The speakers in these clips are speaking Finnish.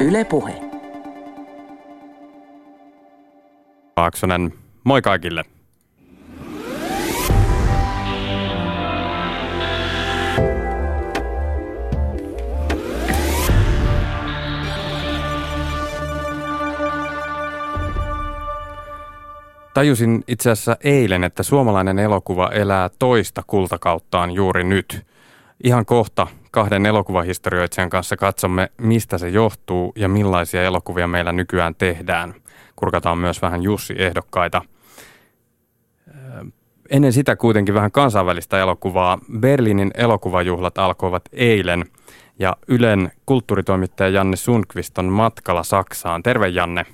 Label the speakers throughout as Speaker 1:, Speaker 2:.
Speaker 1: Yle Puhe.
Speaker 2: Paaksonen, moi kaikille. Tajusin itse asiassa eilen, että suomalainen elokuva elää toista kultakauttaan juuri nyt. Ihan kohta kahden elokuvahistorioitsijan kanssa katsomme, mistä se johtuu ja millaisia elokuvia meillä nykyään tehdään. Kurkataan myös vähän Jussi-ehdokkaita. Ennen sitä kuitenkin vähän kansainvälistä elokuvaa. Berliinin elokuvajuhlat alkoivat eilen ja Ylen kulttuuritoimittaja Janne Sundqvist on matkalla Saksaan. Terve Janne.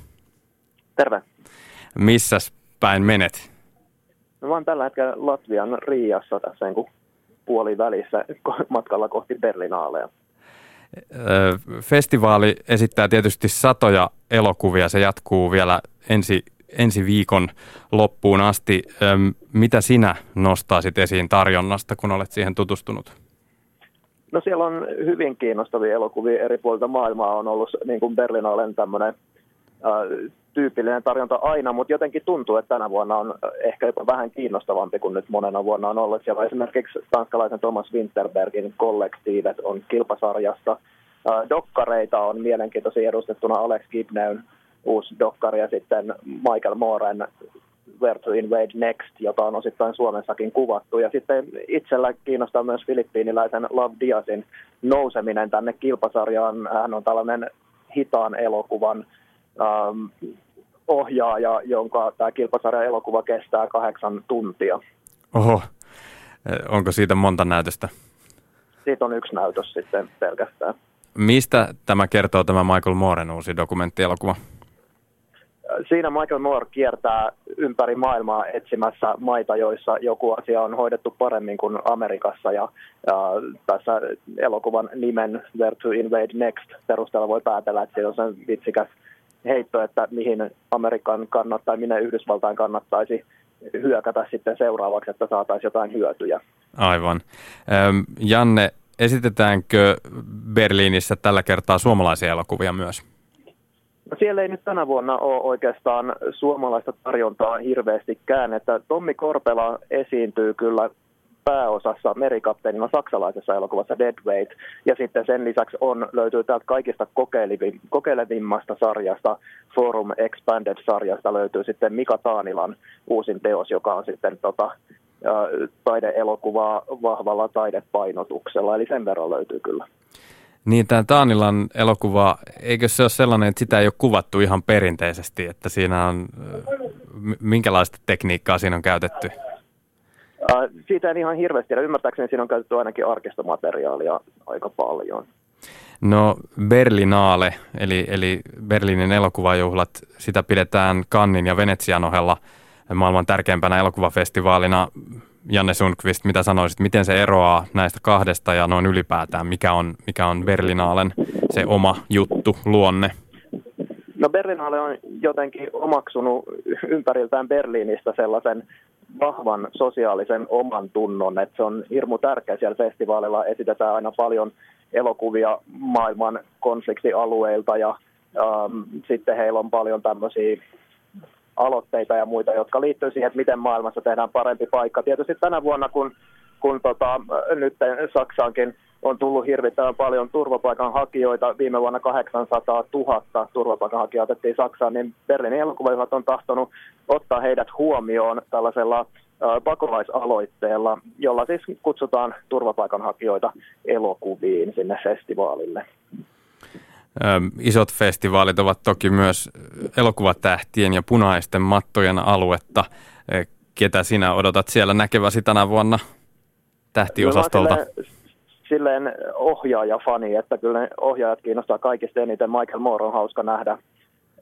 Speaker 3: Terve.
Speaker 2: Missäs päin menet?
Speaker 3: No mä oon tällä hetkellä Latvian Riassa tässä niin puoli välissä matkalla kohti Berlinaaleja.
Speaker 2: Festivaali esittää tietysti satoja elokuvia. Se jatkuu vielä ensi, ensi viikon loppuun asti. Mitä sinä nostaisit esiin tarjonnasta, kun olet siihen tutustunut?
Speaker 3: No siellä on hyvin kiinnostavia elokuvia eri puolilta maailmaa. On ollut niin kuin Berlinaalen tämmöinen tyypillinen tarjonta aina, mutta jotenkin tuntuu, että tänä vuonna on ehkä jopa vähän kiinnostavampi kuin nyt monena vuonna on ollut. Siellä esimerkiksi tanskalaisen Thomas Winterbergin kollektiivet on kilpasarjasta. Dokkareita on mielenkiintoisia edustettuna Alex Gibneyn uusi dokkari ja sitten Michael Mooren Where to Invade Next, jota on osittain Suomessakin kuvattu. Ja sitten itsellä kiinnostaa myös filippiiniläisen Love Diazin nouseminen tänne kilpasarjaan. Hän on tällainen hitaan elokuvan ähm, ohjaaja, jonka tämä kilpasarja elokuva kestää kahdeksan tuntia.
Speaker 2: Oho, onko siitä monta näytöstä?
Speaker 3: Siitä on yksi näytös sitten pelkästään.
Speaker 2: Mistä tämä kertoo tämä Michael Mooren uusi dokumenttielokuva?
Speaker 3: Siinä Michael Moore kiertää ympäri maailmaa etsimässä maita, joissa joku asia on hoidettu paremmin kuin Amerikassa. Ja, ja tässä elokuvan nimen Where to Invade Next perusteella voi päätellä, että se on sen vitsikäs heitto, että mihin Amerikan kannattaa, minne Yhdysvaltain kannattaisi hyökätä sitten seuraavaksi, että saataisiin jotain hyötyjä.
Speaker 2: Aivan. Janne, esitetäänkö Berliinissä tällä kertaa suomalaisia elokuvia myös?
Speaker 3: No siellä ei nyt tänä vuonna ole oikeastaan suomalaista tarjontaa hirveästikään, että Tommi Korpela esiintyy kyllä pääosassa merikapteenina saksalaisessa elokuvassa Deadweight. Ja sitten sen lisäksi on, löytyy täältä kaikista kokeilevimmasta sarjasta, Forum Expanded-sarjasta löytyy sitten Mika Taanilan uusin teos, joka on sitten tota, taideelokuvaa vahvalla taidepainotuksella, eli sen verran löytyy kyllä.
Speaker 2: Niin, tämä Taanilan elokuva, eikö se ole sellainen, että sitä ei ole kuvattu ihan perinteisesti, että siinä on, minkälaista tekniikkaa siinä on käytetty?
Speaker 3: Äh, siitä en ihan hirveästi tiedä. Ymmärtääkseni siinä on käytetty ainakin arkistomateriaalia aika paljon.
Speaker 2: No Berlinaale, eli, eli Berliinin elokuvajuhlat, sitä pidetään Kannin ja Venetsian ohella maailman tärkeimpänä elokuvafestivaalina. Janne Sundqvist, mitä sanoisit, miten se eroaa näistä kahdesta ja noin ylipäätään, mikä on, mikä on Berlinaalen se oma juttu, luonne?
Speaker 3: No Berlinaale on jotenkin omaksunut ympäriltään Berliinistä sellaisen vahvan sosiaalisen oman tunnon, että se on hirmu tärkeä siellä festivaalilla. Esitetään aina paljon elokuvia maailman konfliktialueilta ja ähm, sitten heillä on paljon tämmöisiä aloitteita ja muita, jotka liittyy siihen, että miten maailmassa tehdään parempi paikka. Tietysti tänä vuonna, kun, kun tota, nyt Saksaankin on tullut hirvittävän paljon turvapaikanhakijoita. Viime vuonna 800 000 turvapaikanhakijaa otettiin Saksaan, niin Berliinin elokuvajuhlat on tahtonut ottaa heidät huomioon tällaisella pakolaisaloitteella, jolla siis kutsutaan turvapaikanhakijoita elokuviin sinne festivaalille.
Speaker 2: Isot festivaalit ovat toki myös elokuvatähtien ja punaisten mattojen aluetta. Ketä sinä odotat siellä näkeväsi tänä vuonna tähtiosastolta? No,
Speaker 3: silleen ohjaaja-fani, että kyllä ne ohjaajat kiinnostaa kaikista eniten. Michael Moore on hauska nähdä,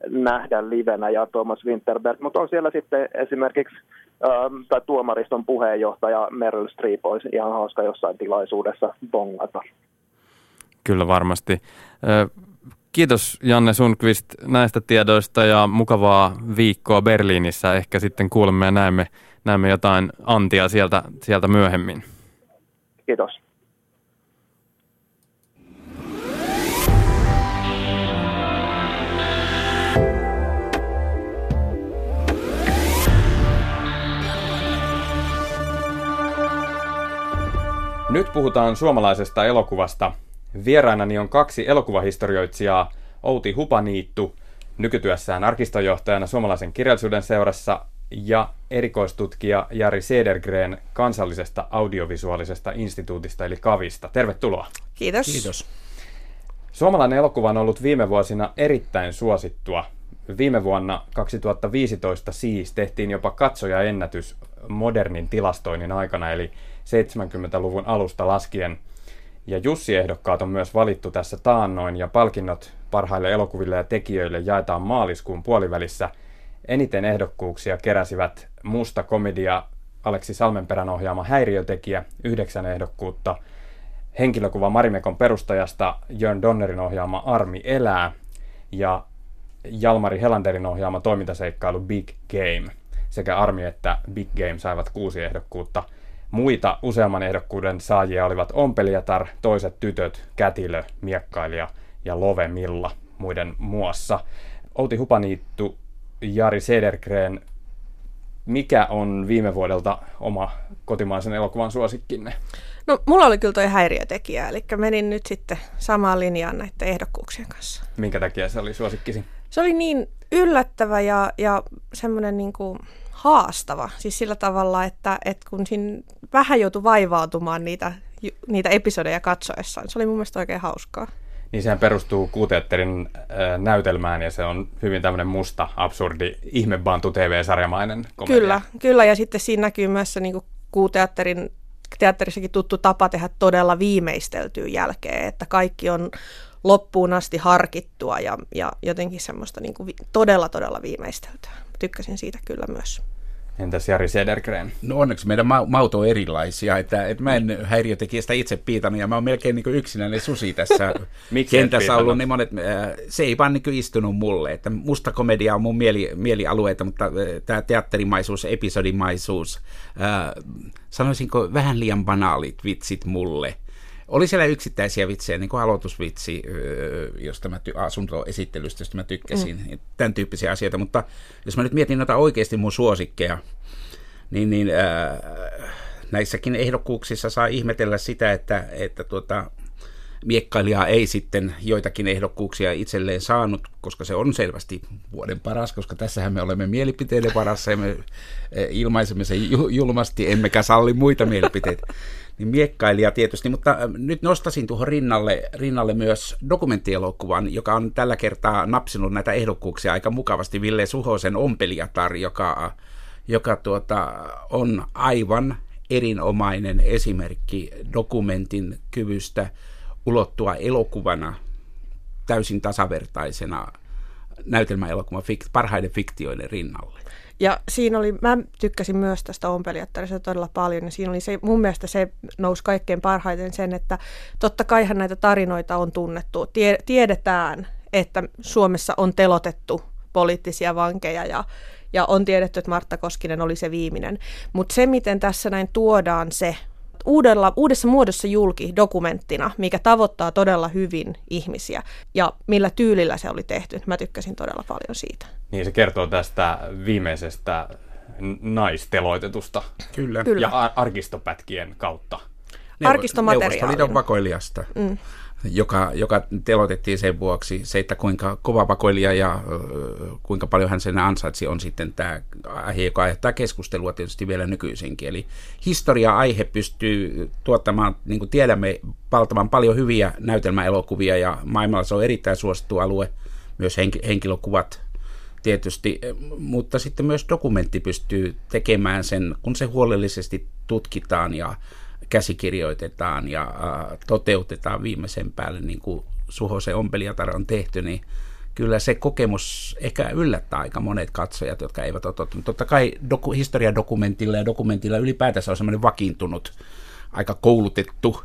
Speaker 3: nähdä livenä ja Thomas Winterberg, mutta on siellä sitten esimerkiksi ähm, tai tuomariston puheenjohtaja Meryl Streep olisi ihan hauska jossain tilaisuudessa bongata.
Speaker 2: Kyllä varmasti. Kiitos Janne Sundqvist näistä tiedoista ja mukavaa viikkoa Berliinissä. Ehkä sitten kuulemme ja näemme, näemme jotain antia sieltä, sieltä myöhemmin.
Speaker 3: Kiitos.
Speaker 2: Nyt puhutaan suomalaisesta elokuvasta. Vierainani on kaksi elokuvahistorioitsijaa, Outi Hupaniittu, nykytyössään arkistonjohtajana Suomalaisen kirjallisuuden seurassa ja erikoistutkija Jari Sedergren kansallisesta audiovisuaalisesta instituutista eli KAVista. Tervetuloa.
Speaker 1: Kiitos.
Speaker 4: Kiitos.
Speaker 2: Suomalainen elokuva on ollut viime vuosina erittäin suosittua. Viime vuonna 2015 siis tehtiin jopa katsojaennätys modernin tilastoinnin aikana, eli 70-luvun alusta laskien. Ja Jussi-ehdokkaat on myös valittu tässä taannoin, ja palkinnot parhaille elokuville ja tekijöille jaetaan maaliskuun puolivälissä. Eniten ehdokkuuksia keräsivät musta komedia Aleksi Salmenperän ohjaama Häiriötekijä, yhdeksän ehdokkuutta, henkilökuva Marimekon perustajasta Jörn Donnerin ohjaama Armi elää ja Jalmari Helanderin ohjaama toimintaseikkailu Big Game. Sekä Armi että Big Game saivat kuusi ehdokkuutta. Muita useamman ehdokkuuden saajia olivat Ompeliatar, Toiset tytöt, Kätilö, Miekkailija ja Love Milla muiden muassa. Outi Hupaniittu, Jari Sedergren, mikä on viime vuodelta oma kotimaisen elokuvan suosikkinne?
Speaker 1: No, mulla oli kyllä toi häiriötekijä, eli menin nyt sitten samaan linjaan näiden ehdokkuuksien kanssa.
Speaker 2: Minkä takia se oli suosikkisi?
Speaker 1: Se oli niin yllättävä ja, ja semmoinen niin kuin haastava. Siis sillä tavalla, että, että kun siinä vähän joutui vaivautumaan niitä, niitä episodeja katsoessaan, se oli mun mielestä oikein hauskaa.
Speaker 2: Niin sehän perustuu kuuteatterin äh, näytelmään ja se on hyvin tämmöinen musta, absurdi, ihmebantu TV-sarjamainen komedia.
Speaker 1: Kyllä, kyllä ja sitten siinä näkyy myös se niin kuuteatterin teatterissakin tuttu tapa tehdä todella viimeisteltyä jälkeen, että kaikki on loppuun asti harkittua ja, ja jotenkin semmoista niin kuin todella, todella viimeisteltyä. Tykkäsin siitä kyllä myös.
Speaker 2: Entäs Jari Sedergren?
Speaker 4: No onneksi meidän ma- maut on erilaisia, että, että mä en häiriötekijästä itse piitannut ja mä oon melkein niin yksinäinen susi tässä kentässä ollut, niin monet, se ei vaan niin istunut mulle, että musta komedia on mun mieli, mielialueita, mutta tämä teatterimaisuus, episodimaisuus, äh, sanoisinko vähän liian banaalit vitsit mulle, oli siellä yksittäisiä vitsejä, niin kuin aloitusvitsi, josta mä ty- asuntoesittelystä, josta mä tykkäsin, mm. tämän tyyppisiä asioita, mutta jos mä nyt mietin noita oikeasti mun suosikkeja, niin, niin äh, näissäkin ehdokkuuksissa saa ihmetellä sitä, että, että tuota, miekkailija ei sitten joitakin ehdokkuuksia itselleen saanut, koska se on selvästi vuoden paras, koska tässähän me olemme mielipiteiden varassa ja me ilmaisemme sen julmasti, emmekä salli muita mielipiteitä niin miekkailija tietysti, mutta äh, nyt nostasin tuohon rinnalle, rinnalle myös dokumenttielokuvan, joka on tällä kertaa napsinut näitä ehdokkuuksia aika mukavasti, Ville Suhosen Ompeliatar, joka, joka tuota, on aivan erinomainen esimerkki dokumentin kyvystä ulottua elokuvana täysin tasavertaisena näytelmäelokuvan parhaiden fiktioiden rinnalle.
Speaker 1: Ja siinä oli, mä tykkäsin myös tästä ompelijattarista todella paljon, ja siinä oli se, mun mielestä se nousi kaikkein parhaiten sen, että totta kaihan näitä tarinoita on tunnettu. Tie, tiedetään, että Suomessa on telotettu poliittisia vankeja ja, ja on tiedetty, että Martta Koskinen oli se viimeinen. Mutta se, miten tässä näin tuodaan se uudella, uudessa muodossa julki dokumenttina, mikä tavoittaa todella hyvin ihmisiä ja millä tyylillä se oli tehty. Mä tykkäsin todella paljon siitä.
Speaker 2: Niin se kertoo tästä viimeisestä naisteloitetusta
Speaker 4: Kyllä.
Speaker 1: Kyllä.
Speaker 2: ja arkistopätkien kautta.
Speaker 1: Arkistomateriaalina.
Speaker 4: Neuvostoliiton vakoilijasta. Mm joka, joka telotettiin sen vuoksi. Se, että kuinka kova vakoilija ja kuinka paljon hän sen ansaitsi, on sitten tämä aihe, joka aiheuttaa keskustelua tietysti vielä nykyisinkin. Eli historia-aihe pystyy tuottamaan, niin kuin tiedämme, valtavan paljon hyviä näytelmäelokuvia ja maailmalla se on erittäin suosittu alue, myös henkilökuvat tietysti, mutta sitten myös dokumentti pystyy tekemään sen, kun se huolellisesti tutkitaan ja käsikirjoitetaan ja toteutetaan viimeisen päälle, niin kuin Suhosen ompelijatar on tehty, niin kyllä se kokemus ehkä yllättää aika monet katsojat, jotka eivät ole tottunut. Totta kai doku, historiadokumentilla ja dokumentilla ylipäätänsä on semmoinen vakiintunut, aika koulutettu,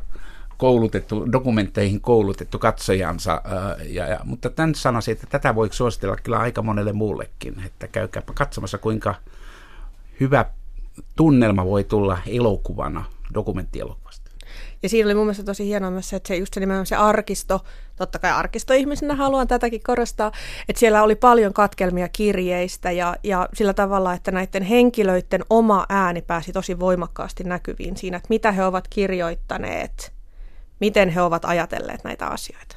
Speaker 4: koulutettu, dokumentteihin koulutettu katsojansa, ää, ja, ja, mutta tämän sanoisin, että tätä voi suositella kyllä aika monelle muullekin, että käykääpä katsomassa, kuinka hyvä tunnelma voi tulla elokuvana dokumenttielokuvasta.
Speaker 1: Ja siinä oli mun mielestä tosi hienoa myös se, että se just se nimenomaan se arkisto, totta kai arkistoihmisenä haluan tätäkin korostaa, että siellä oli paljon katkelmia kirjeistä ja, ja sillä tavalla, että näiden henkilöiden oma ääni pääsi tosi voimakkaasti näkyviin siinä, että mitä he ovat kirjoittaneet, miten he ovat ajatelleet näitä asioita.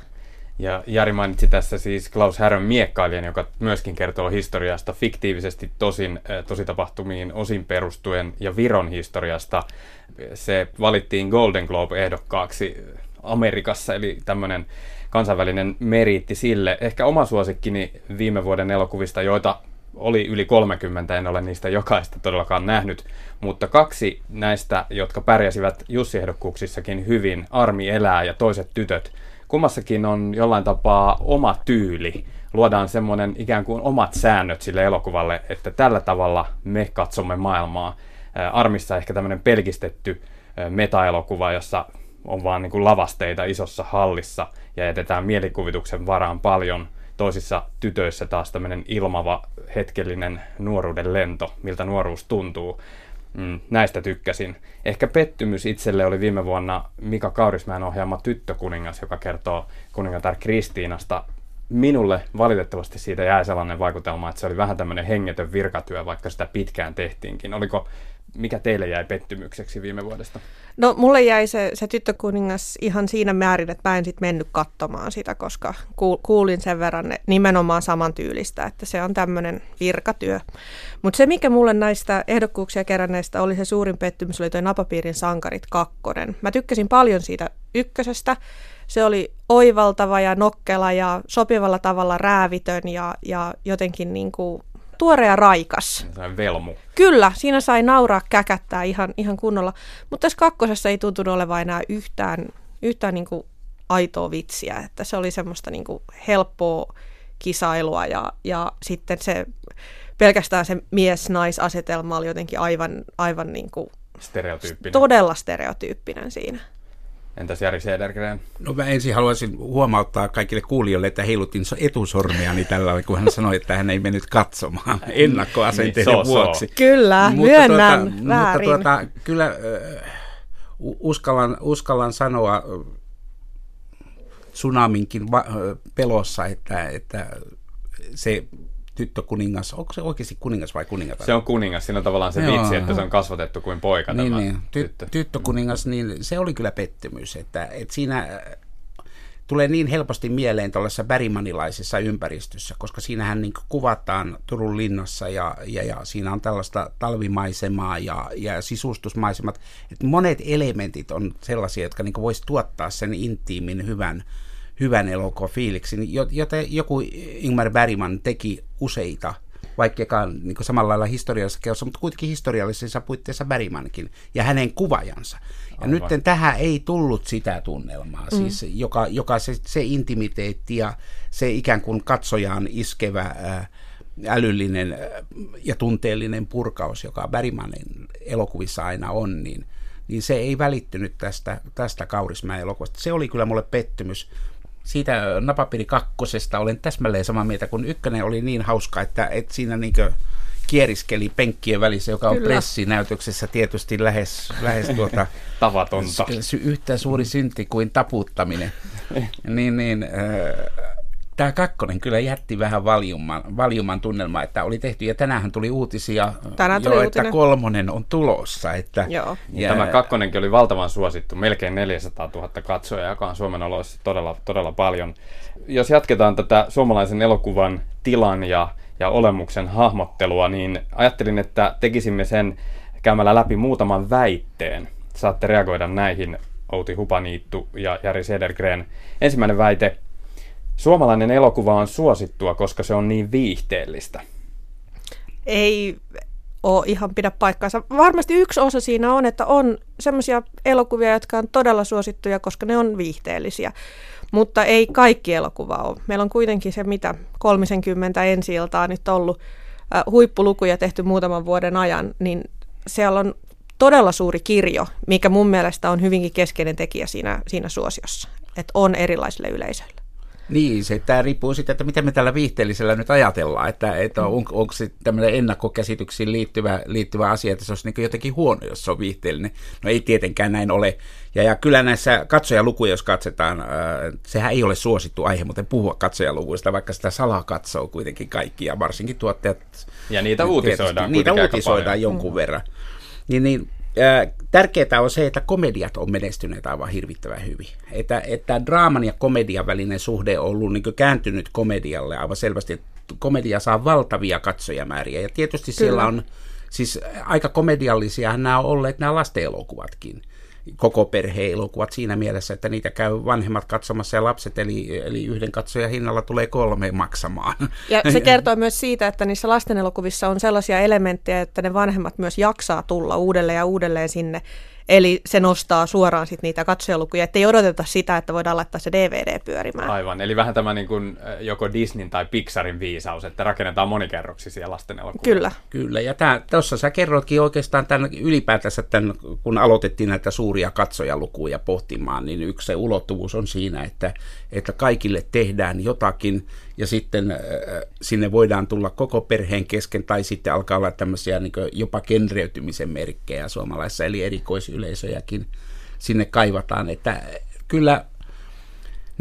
Speaker 2: Ja Jari mainitsi tässä siis Klaus Härön miekkailijan, joka myöskin kertoo historiasta fiktiivisesti tosin tositapahtumiin osin perustuen ja Viron historiasta. Se valittiin Golden Globe-ehdokkaaksi Amerikassa, eli tämmöinen kansainvälinen meriitti sille. Ehkä oma suosikkini viime vuoden elokuvista, joita oli yli 30, en ole niistä jokaista todellakaan nähnyt, mutta kaksi näistä, jotka pärjäsivät Jussi-ehdokkuuksissakin hyvin, Armi elää ja toiset tytöt, kummassakin on jollain tapaa oma tyyli. Luodaan semmoinen ikään kuin omat säännöt sille elokuvalle, että tällä tavalla me katsomme maailmaa. Armissa ehkä tämmöinen pelkistetty metaelokuva, jossa on vaan niin kuin lavasteita isossa hallissa ja jätetään mielikuvituksen varaan paljon. Toisissa tytöissä taas tämmöinen ilmava hetkellinen nuoruuden lento, miltä nuoruus tuntuu. Mm, näistä tykkäsin. Ehkä pettymys itselle oli viime vuonna Mika Kaurismäen ohjaama Tyttökuningas, joka kertoo kuningatar Kristiinasta. Minulle valitettavasti siitä jäi sellainen vaikutelma, että se oli vähän tämmöinen hengetön virkatyö, vaikka sitä pitkään tehtiinkin. Oliko mikä teille jäi pettymykseksi viime vuodesta?
Speaker 1: No mulle jäi se, se tyttökuningas ihan siinä määrin, että mä en sitten mennyt katsomaan sitä, koska kuulin sen verran nimenomaan samantyylistä, että se on tämmöinen virkatyö. Mutta se, mikä mulle näistä ehdokkuuksia keränneistä oli se suurin pettymys, oli tuo Napapiirin sankarit kakkonen. Mä tykkäsin paljon siitä ykkösestä. Se oli oivaltava ja nokkela ja sopivalla tavalla räävitön ja, ja jotenkin niin kuin tuore ja raikas.
Speaker 2: velmu.
Speaker 1: Kyllä, siinä sai nauraa käkättää ihan, ihan kunnolla. Mutta tässä kakkosessa ei tuntunut olevan enää yhtään, yhtään niin kuin aitoa vitsiä. Että se oli semmoista niin kuin helppoa kisailua ja, ja sitten se pelkästään se mies-naisasetelma oli jotenkin aivan, aivan niin kuin
Speaker 2: stereotyyppinen.
Speaker 1: todella stereotyyppinen siinä.
Speaker 2: Entäs Jari Sedergren?
Speaker 4: No mä ensin haluaisin huomauttaa kaikille kuulijoille, että heilutin etusormeani tällä kun hän sanoi, että hän ei mennyt katsomaan ennakkoasenteiden niin, so, vuoksi.
Speaker 1: So. Kyllä, mutta myönnän tuota,
Speaker 4: väärin. Mutta tuota, kyllä äh, uskallan, uskallan sanoa tsunaminkin va- pelossa, että, että se tyttökuningas, onko se oikeasti kuningas vai kuningatar?
Speaker 2: Se on kuningas, siinä on tavallaan se Joo, vitsi, että se on kasvatettu kuin poika
Speaker 4: niin,
Speaker 2: tämä
Speaker 4: niin. Ty- tyttö. Tyttökuningas, niin se oli kyllä pettymys, että, että siinä äh, tulee niin helposti mieleen tuollaisessa bärimanilaisessa ympäristössä, koska siinähän niin kuvataan Turun linnassa ja, ja, ja siinä on tällaista talvimaisemaa ja, ja sisustusmaisemat, että monet elementit on sellaisia, jotka niin voisi tuottaa sen intiimin hyvän hyvän elokuvafiiliksen, jota joku Ingmar Bergman teki useita, vaikkakaan niin samalla lailla historiallisessa keossa, mutta kuitenkin historiallisessa puitteissa Bergmankin ja hänen kuvajansa. Ja nyt tähän ei tullut sitä tunnelmaa, mm. siis, joka, joka se, se intimiteetti ja se ikään kuin katsojaan iskevä ää, älyllinen ja tunteellinen purkaus, joka Bergmanin elokuvissa aina on, niin, niin se ei välittynyt tästä, tästä Kaurismäen elokuvasta. Se oli kyllä mulle pettymys siitä Napapiri kakkosesta olen täsmälleen samaa mieltä, kun ykkönen oli niin hauska, että, että siinä niin kieriskeli penkkien välissä, joka on Kyllä. pressinäytöksessä tietysti lähes, lähes tuota,
Speaker 2: tavatonta.
Speaker 4: Yhtä suuri synti kuin taputtaminen. niin, niin, äh, tämä kakkonen kyllä jätti vähän valjuman, valjuman tunnelmaa, että oli tehty, ja tänään tuli uutisia
Speaker 1: Tänään tuli
Speaker 4: jo, että kolmonen on tulossa. Että,
Speaker 2: Joo. Ja, Tämä kakkonenkin oli valtavan suosittu, melkein 400 000 katsojaa, joka on Suomen oloissa todella, todella paljon. Jos jatketaan tätä suomalaisen elokuvan tilan ja, ja olemuksen hahmottelua, niin ajattelin, että tekisimme sen käymällä läpi muutaman väitteen. Saatte reagoida näihin, Outi Hupaniittu ja Jari Sedergren. Ensimmäinen väite, Suomalainen elokuva on suosittua, koska se on niin viihteellistä.
Speaker 1: Ei ole ihan pidä paikkaansa. Varmasti yksi osa siinä on, että on sellaisia elokuvia, jotka on todella suosittuja, koska ne on viihteellisiä. Mutta ei kaikki elokuva ole. Meillä on kuitenkin se, mitä 30 ensi iltaa nyt ollut huippulukuja tehty muutaman vuoden ajan, niin siellä on todella suuri kirjo, mikä mun mielestä on hyvinkin keskeinen tekijä siinä, siinä suosiossa, että on erilaisille yleisöille.
Speaker 4: Niin, se, tämä riippuu siitä, että miten me tällä viihteellisellä nyt ajatellaan, että, että on, onko se tämmöinen ennakkokäsityksiin liittyvä, liittyvä asia, että se olisi niin jotenkin huono, jos se on viihteellinen. No ei tietenkään näin ole. Ja, ja kyllä näissä katsojalukuja, jos katsotaan, äh, sehän ei ole suosittu aihe, mutta puhua katsojaluvuista, vaikka sitä salaa katsoo kuitenkin kaikki, ja varsinkin tuottajat.
Speaker 2: Ja niitä uutisoidaan.
Speaker 4: Niitä uutisoidaan jonkun mm. verran. Niin, niin tärkeää on se, että komediat on menestyneet aivan hirvittävän hyvin. Että, että draaman ja komedian välinen suhde on ollut niin kääntynyt komedialle aivan selvästi. Komedia saa valtavia katsojamääriä ja tietysti Kyllä. siellä on, siis aika komediallisia nämä on olleet nämä lasten elokuvatkin koko perheen elokuvat siinä mielessä, että niitä käy vanhemmat katsomassa ja lapset, eli, eli yhden katsojan hinnalla tulee kolme maksamaan.
Speaker 1: Ja se kertoo myös siitä, että niissä lasten elokuvissa on sellaisia elementtejä, että ne vanhemmat myös jaksaa tulla uudelleen ja uudelleen sinne Eli se nostaa suoraan sit niitä katsojalukuja, ettei odoteta sitä, että voidaan laittaa se DVD pyörimään.
Speaker 2: Aivan, eli vähän tämä niin kuin joko Disneyn tai Pixarin viisaus, että rakennetaan monikerroksisia lasten elokuvia.
Speaker 1: Kyllä.
Speaker 4: Kyllä, ja tuossa sä kerroitkin oikeastaan tämän, ylipäätänsä tämän, kun aloitettiin näitä suuria katsojalukuja pohtimaan, niin yksi se ulottuvuus on siinä, että, että kaikille tehdään jotakin, ja sitten äh, sinne voidaan tulla koko perheen kesken, tai sitten alkaa olla tämmöisiä niin jopa kenreytymisen merkkejä suomalaisessa, eli erikoisyleisöjäkin sinne kaivataan. Että kyllä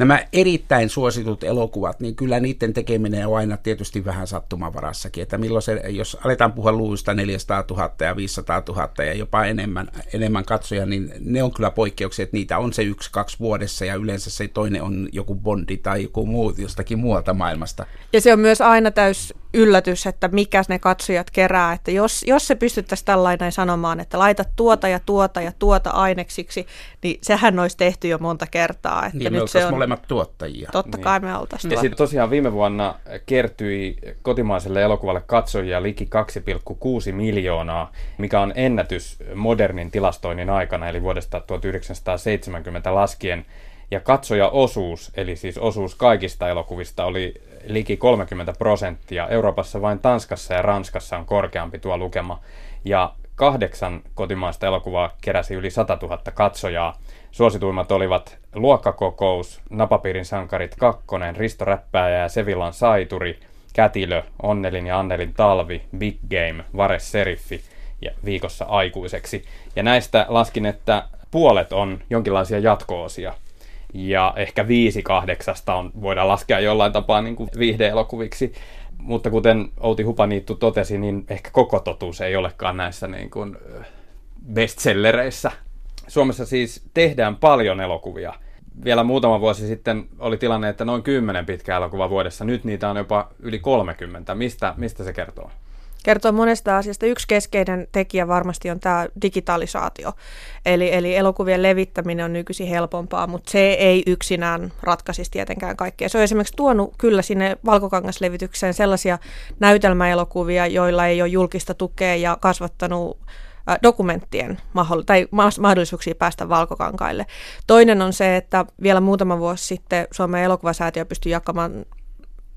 Speaker 4: nämä erittäin suositut elokuvat, niin kyllä niiden tekeminen on aina tietysti vähän sattumavarassakin, että milloin se, jos aletaan puhua luvuista 400 000 ja 500 000 ja jopa enemmän, enemmän katsoja, niin ne on kyllä poikkeuksia, että niitä on se yksi, kaksi vuodessa ja yleensä se toinen on joku Bondi tai joku muu jostakin muualta maailmasta.
Speaker 1: Ja se on myös aina täys yllätys, että mikä ne katsojat kerää. Että jos, jos se pystyttäisiin tällainen sanomaan, että laita tuota ja tuota ja tuota aineksiksi, niin sehän olisi tehty jo monta kertaa. Että
Speaker 4: niin, nyt se on
Speaker 1: molemmat
Speaker 4: tuottajia.
Speaker 1: Totta niin. kai me oltaisiin.
Speaker 2: Ja sitten tosiaan viime vuonna kertyi kotimaiselle elokuvalle katsojia liki 2,6 miljoonaa, mikä on ennätys modernin tilastoinnin aikana, eli vuodesta 1970 laskien. Ja katsoja-osuus, eli siis osuus kaikista elokuvista, oli liki 30 prosenttia. Euroopassa vain Tanskassa ja Ranskassa on korkeampi tuo lukema. Ja kahdeksan kotimaista elokuvaa keräsi yli 100 000 katsojaa. Suosituimmat olivat Luokkakokous, Napapiirin sankarit 2, Risto Räppääjä ja Sevillan Saituri, Kätilö, Onnelin ja Annelin talvi, Big Game, Vares Seriffi ja Viikossa aikuiseksi. Ja näistä laskin, että puolet on jonkinlaisia jatkoosia ja ehkä viisi kahdeksasta on, voidaan laskea jollain tapaa niin kuin viihdeelokuviksi. Mutta kuten Outi Hupaniittu totesi, niin ehkä koko totuus ei olekaan näissä niin kuin bestsellereissä. Suomessa siis tehdään paljon elokuvia. Vielä muutama vuosi sitten oli tilanne, että noin kymmenen pitkää elokuva vuodessa. Nyt niitä on jopa yli 30. Mistä, mistä se kertoo?
Speaker 1: Kertoo monesta asiasta. Yksi keskeinen tekijä varmasti on tämä digitalisaatio. Eli, eli elokuvien levittäminen on nykyisin helpompaa, mutta se ei yksinään ratkaisisi tietenkään kaikkea. Se on esimerkiksi tuonut kyllä sinne valkokangaslevitykseen sellaisia näytelmäelokuvia, joilla ei ole julkista tukea ja kasvattanut dokumenttien tai mahdollisuuksia päästä valkokankaille. Toinen on se, että vielä muutama vuosi sitten Suomen elokuvasäätiö pystyi jakamaan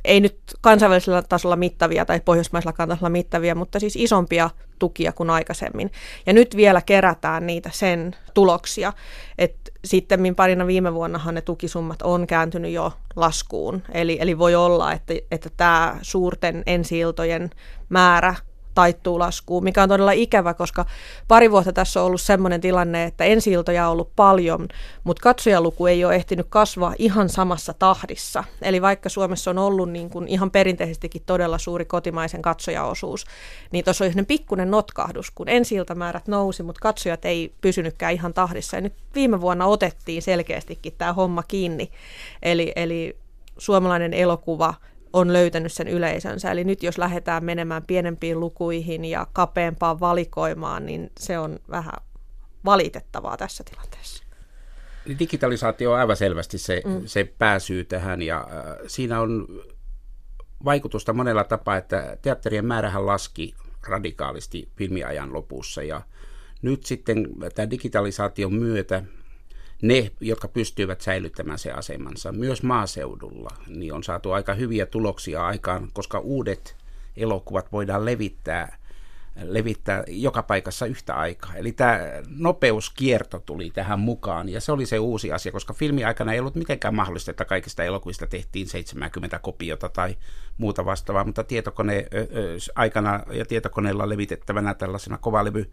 Speaker 1: ei nyt kansainvälisellä tasolla mittavia tai pohjoismaisella tasolla mittavia, mutta siis isompia tukia kuin aikaisemmin. Ja nyt vielä kerätään niitä sen tuloksia, että sitten parina viime vuonnahan ne tukisummat on kääntynyt jo laskuun. Eli, eli voi olla, että, että tämä suurten ensiiltojen määrä taittuu laskuun, mikä on todella ikävä, koska pari vuotta tässä on ollut sellainen tilanne, että ensi on ollut paljon, mutta katsojaluku ei ole ehtinyt kasvaa ihan samassa tahdissa. Eli vaikka Suomessa on ollut niin kuin ihan perinteisestikin todella suuri kotimaisen katsojaosuus, niin tuossa on pikkuinen notkahdus, kun ensi määrät nousi, mutta katsojat ei pysynytkään ihan tahdissa. Ja nyt viime vuonna otettiin selkeästikin tämä homma kiinni. Eli, eli suomalainen elokuva – on löytänyt sen yleisönsä. Eli nyt jos lähdetään menemään pienempiin lukuihin ja kapeampaan valikoimaan, niin se on vähän valitettavaa tässä tilanteessa.
Speaker 4: Digitalisaatio on aivan selvästi se, mm. se pääsyy tähän ja äh, siinä on vaikutusta monella tapaa, että teatterien määrähän laski radikaalisti filmiajan lopussa ja nyt sitten tämän digitalisaation myötä ne, jotka pystyvät säilyttämään se asemansa, myös maaseudulla, niin on saatu aika hyviä tuloksia aikaan, koska uudet elokuvat voidaan levittää levittää joka paikassa yhtä aikaa. Eli tämä nopeuskierto tuli tähän mukaan, ja se oli se uusi asia, koska filmi aikana ei ollut mitenkään mahdollista, että kaikista elokuvista tehtiin 70 kopiota tai muuta vastaavaa, mutta tietokone aikana ja tietokoneella levitettävänä tällaisena kovalevy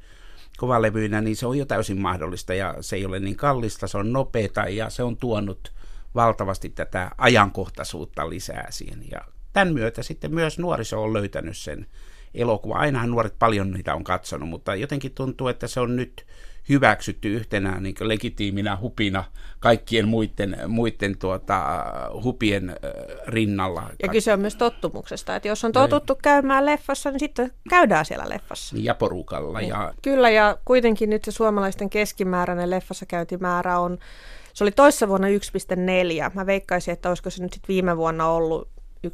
Speaker 4: kovalevyinä, niin se on jo täysin mahdollista ja se ei ole niin kallista, se on nopeata ja se on tuonut valtavasti tätä ajankohtaisuutta lisää siihen. Ja tämän myötä sitten myös nuoriso on löytänyt sen elokuva. Ainahan nuoret paljon niitä on katsonut, mutta jotenkin tuntuu, että se on nyt hyväksytty yhtenä niin legitiiminä hupina kaikkien muiden, muiden tuota, hupien rinnalla.
Speaker 1: Ja kyse on myös tottumuksesta, että jos on totuttu käymään leffassa, niin sitten käydään siellä leffassa.
Speaker 4: Ja porukalla. Niin. Ja...
Speaker 1: Kyllä, ja kuitenkin nyt se suomalaisten keskimääräinen leffassa käyntimäärä on, se oli toissa vuonna 1,4. Mä veikkaisin, että olisiko se nyt sitten viime vuonna ollut 1,5,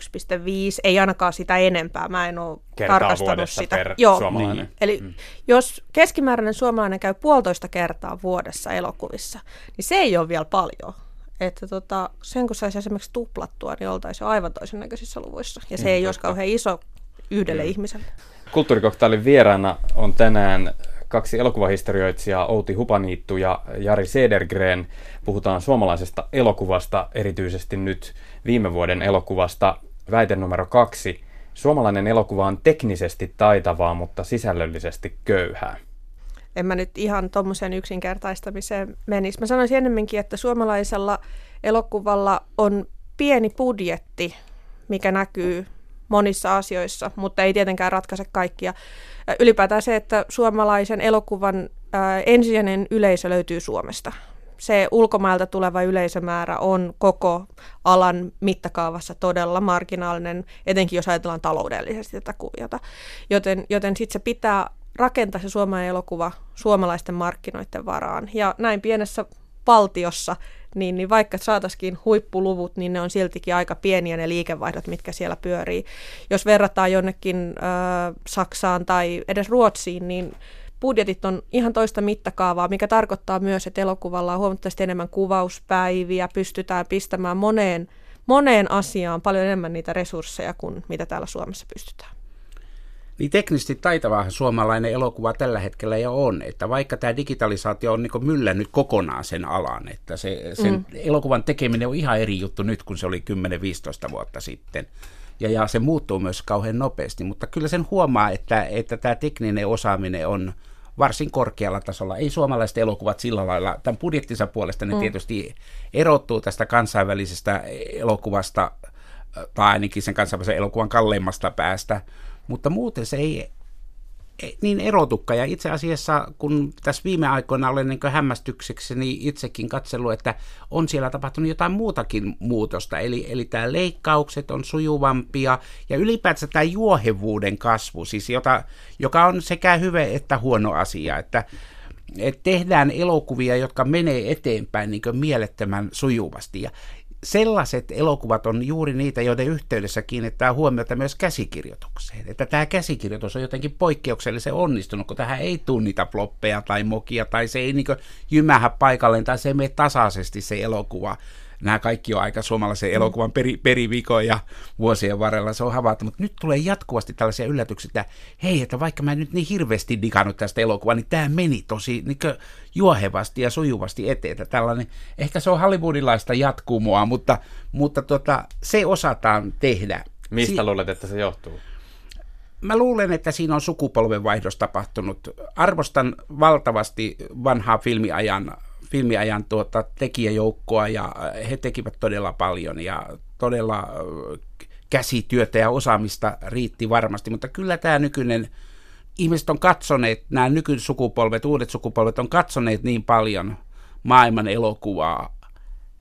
Speaker 1: ei ainakaan sitä enempää. Mä en ole
Speaker 2: Kertaa
Speaker 1: tarkastanut
Speaker 2: sitä.
Speaker 1: Per
Speaker 2: Joo, suomalainen. Niin.
Speaker 1: Eli mm. jos keskimääräinen suomalainen käy puolitoista kertaa vuodessa elokuvissa, niin se ei ole vielä paljon. Että tota, sen kun saisi esimerkiksi tuplattua, niin oltaisiin jo aivan toisen näköisissä luvuissa. Ja se mm, ei olisi kauhean iso yhdelle mm. ihmiselle.
Speaker 2: Kulttuurikoktailin vieraana on tänään kaksi elokuvahistorioitsijaa, Outi Hupaniittu ja Jari Sedergren. Puhutaan suomalaisesta elokuvasta, erityisesti nyt viime vuoden elokuvasta. Väite numero kaksi. Suomalainen elokuva on teknisesti taitavaa, mutta sisällöllisesti köyhää.
Speaker 1: En mä nyt ihan tuommoiseen yksinkertaistamiseen menisi. Mä sanoisin ennemminkin, että suomalaisella elokuvalla on pieni budjetti, mikä näkyy monissa asioissa, mutta ei tietenkään ratkaise kaikkia. Ylipäätään se, että suomalaisen elokuvan ensisijainen yleisö löytyy Suomesta. Se ulkomailta tuleva yleisömäärä on koko alan mittakaavassa todella marginaalinen, etenkin jos ajatellaan taloudellisesti tätä kuviota. Joten, joten sitten se pitää rakentaa se suomalainen elokuva suomalaisten markkinoiden varaan. Ja näin pienessä valtiossa niin, niin vaikka saataisiin huippuluvut, niin ne on siltikin aika pieniä ne liikevaihdot, mitkä siellä pyörii. Jos verrataan jonnekin äh, Saksaan tai edes Ruotsiin, niin budjetit on ihan toista mittakaavaa, mikä tarkoittaa myös, että elokuvalla on huomattavasti enemmän kuvauspäiviä, pystytään pistämään moneen, moneen asiaan paljon enemmän niitä resursseja kuin mitä täällä Suomessa pystytään.
Speaker 4: Niin teknisesti taitava suomalainen elokuva tällä hetkellä jo on, että vaikka tämä digitalisaatio on niin myllännyt kokonaan sen alan, että se, sen mm. elokuvan tekeminen on ihan eri juttu nyt kuin se oli 10-15 vuotta sitten. Ja, ja se muuttuu myös kauhean nopeasti, mutta kyllä sen huomaa, että, että tämä tekninen osaaminen on varsin korkealla tasolla. Ei suomalaiset elokuvat sillä lailla, tämän budjettinsa puolesta ne mm. tietysti erottuu tästä kansainvälisestä elokuvasta, tai ainakin sen kansainvälisen elokuvan kalleimmasta päästä, mutta muuten se ei niin erotukka. Ja itse asiassa, kun tässä viime aikoina olen niin hämmästykseksi niin itsekin katsellut, että on siellä tapahtunut jotain muutakin muutosta. Eli, eli tämä leikkaukset on sujuvampia ja ylipäätään tämä juohevuuden kasvu, siis jota, joka on sekä hyvä että huono asia. Että, että tehdään elokuvia, jotka menee eteenpäin niin mielettömän sujuvasti. Ja, sellaiset elokuvat on juuri niitä, joiden yhteydessä kiinnittää huomiota myös käsikirjoitukseen. Että tämä käsikirjoitus on jotenkin poikkeuksellisen onnistunut, kun tähän ei tunnita floppeja tai mokia, tai se ei niin jymähä paikalleen, tai se ei mene tasaisesti se elokuva nämä kaikki on aika suomalaisen elokuvan peri, perivikoja vuosien varrella, se on havaittu, mutta nyt tulee jatkuvasti tällaisia yllätyksiä, että hei, että vaikka mä en nyt niin hirveästi digannut tästä elokuvaa, niin tämä meni tosi niin juohevasti ja sujuvasti eteen. Että tällainen, ehkä se on hollywoodilaista jatkumoa, mutta, mutta tota, se osataan tehdä.
Speaker 2: Mistä si- luulet, että se johtuu?
Speaker 4: Mä luulen, että siinä on sukupolvenvaihdos tapahtunut. Arvostan valtavasti vanhaa filmiajan filmiajan tuota, tekijäjoukkoa ja he tekivät todella paljon ja todella käsityötä ja osaamista riitti varmasti, mutta kyllä tämä nykyinen, ihmiset on katsoneet, nämä nykysukupolvet, uudet sukupolvet on katsoneet niin paljon maailman elokuvaa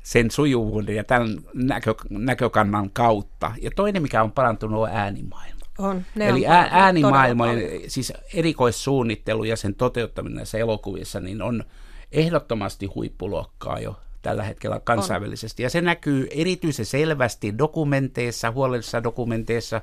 Speaker 4: sen sujuvuuden ja tämän näkö, näkökannan kautta. Ja toinen, mikä on parantunut, on äänimaailma.
Speaker 1: On,
Speaker 4: ne Eli on äänimaailma, siis erikoissuunnittelu ja sen toteuttaminen näissä elokuvissa, niin on ehdottomasti huippuluokkaa jo tällä hetkellä kansainvälisesti. On. Ja se näkyy erityisen selvästi dokumenteissa, huolellisissa dokumenteissa,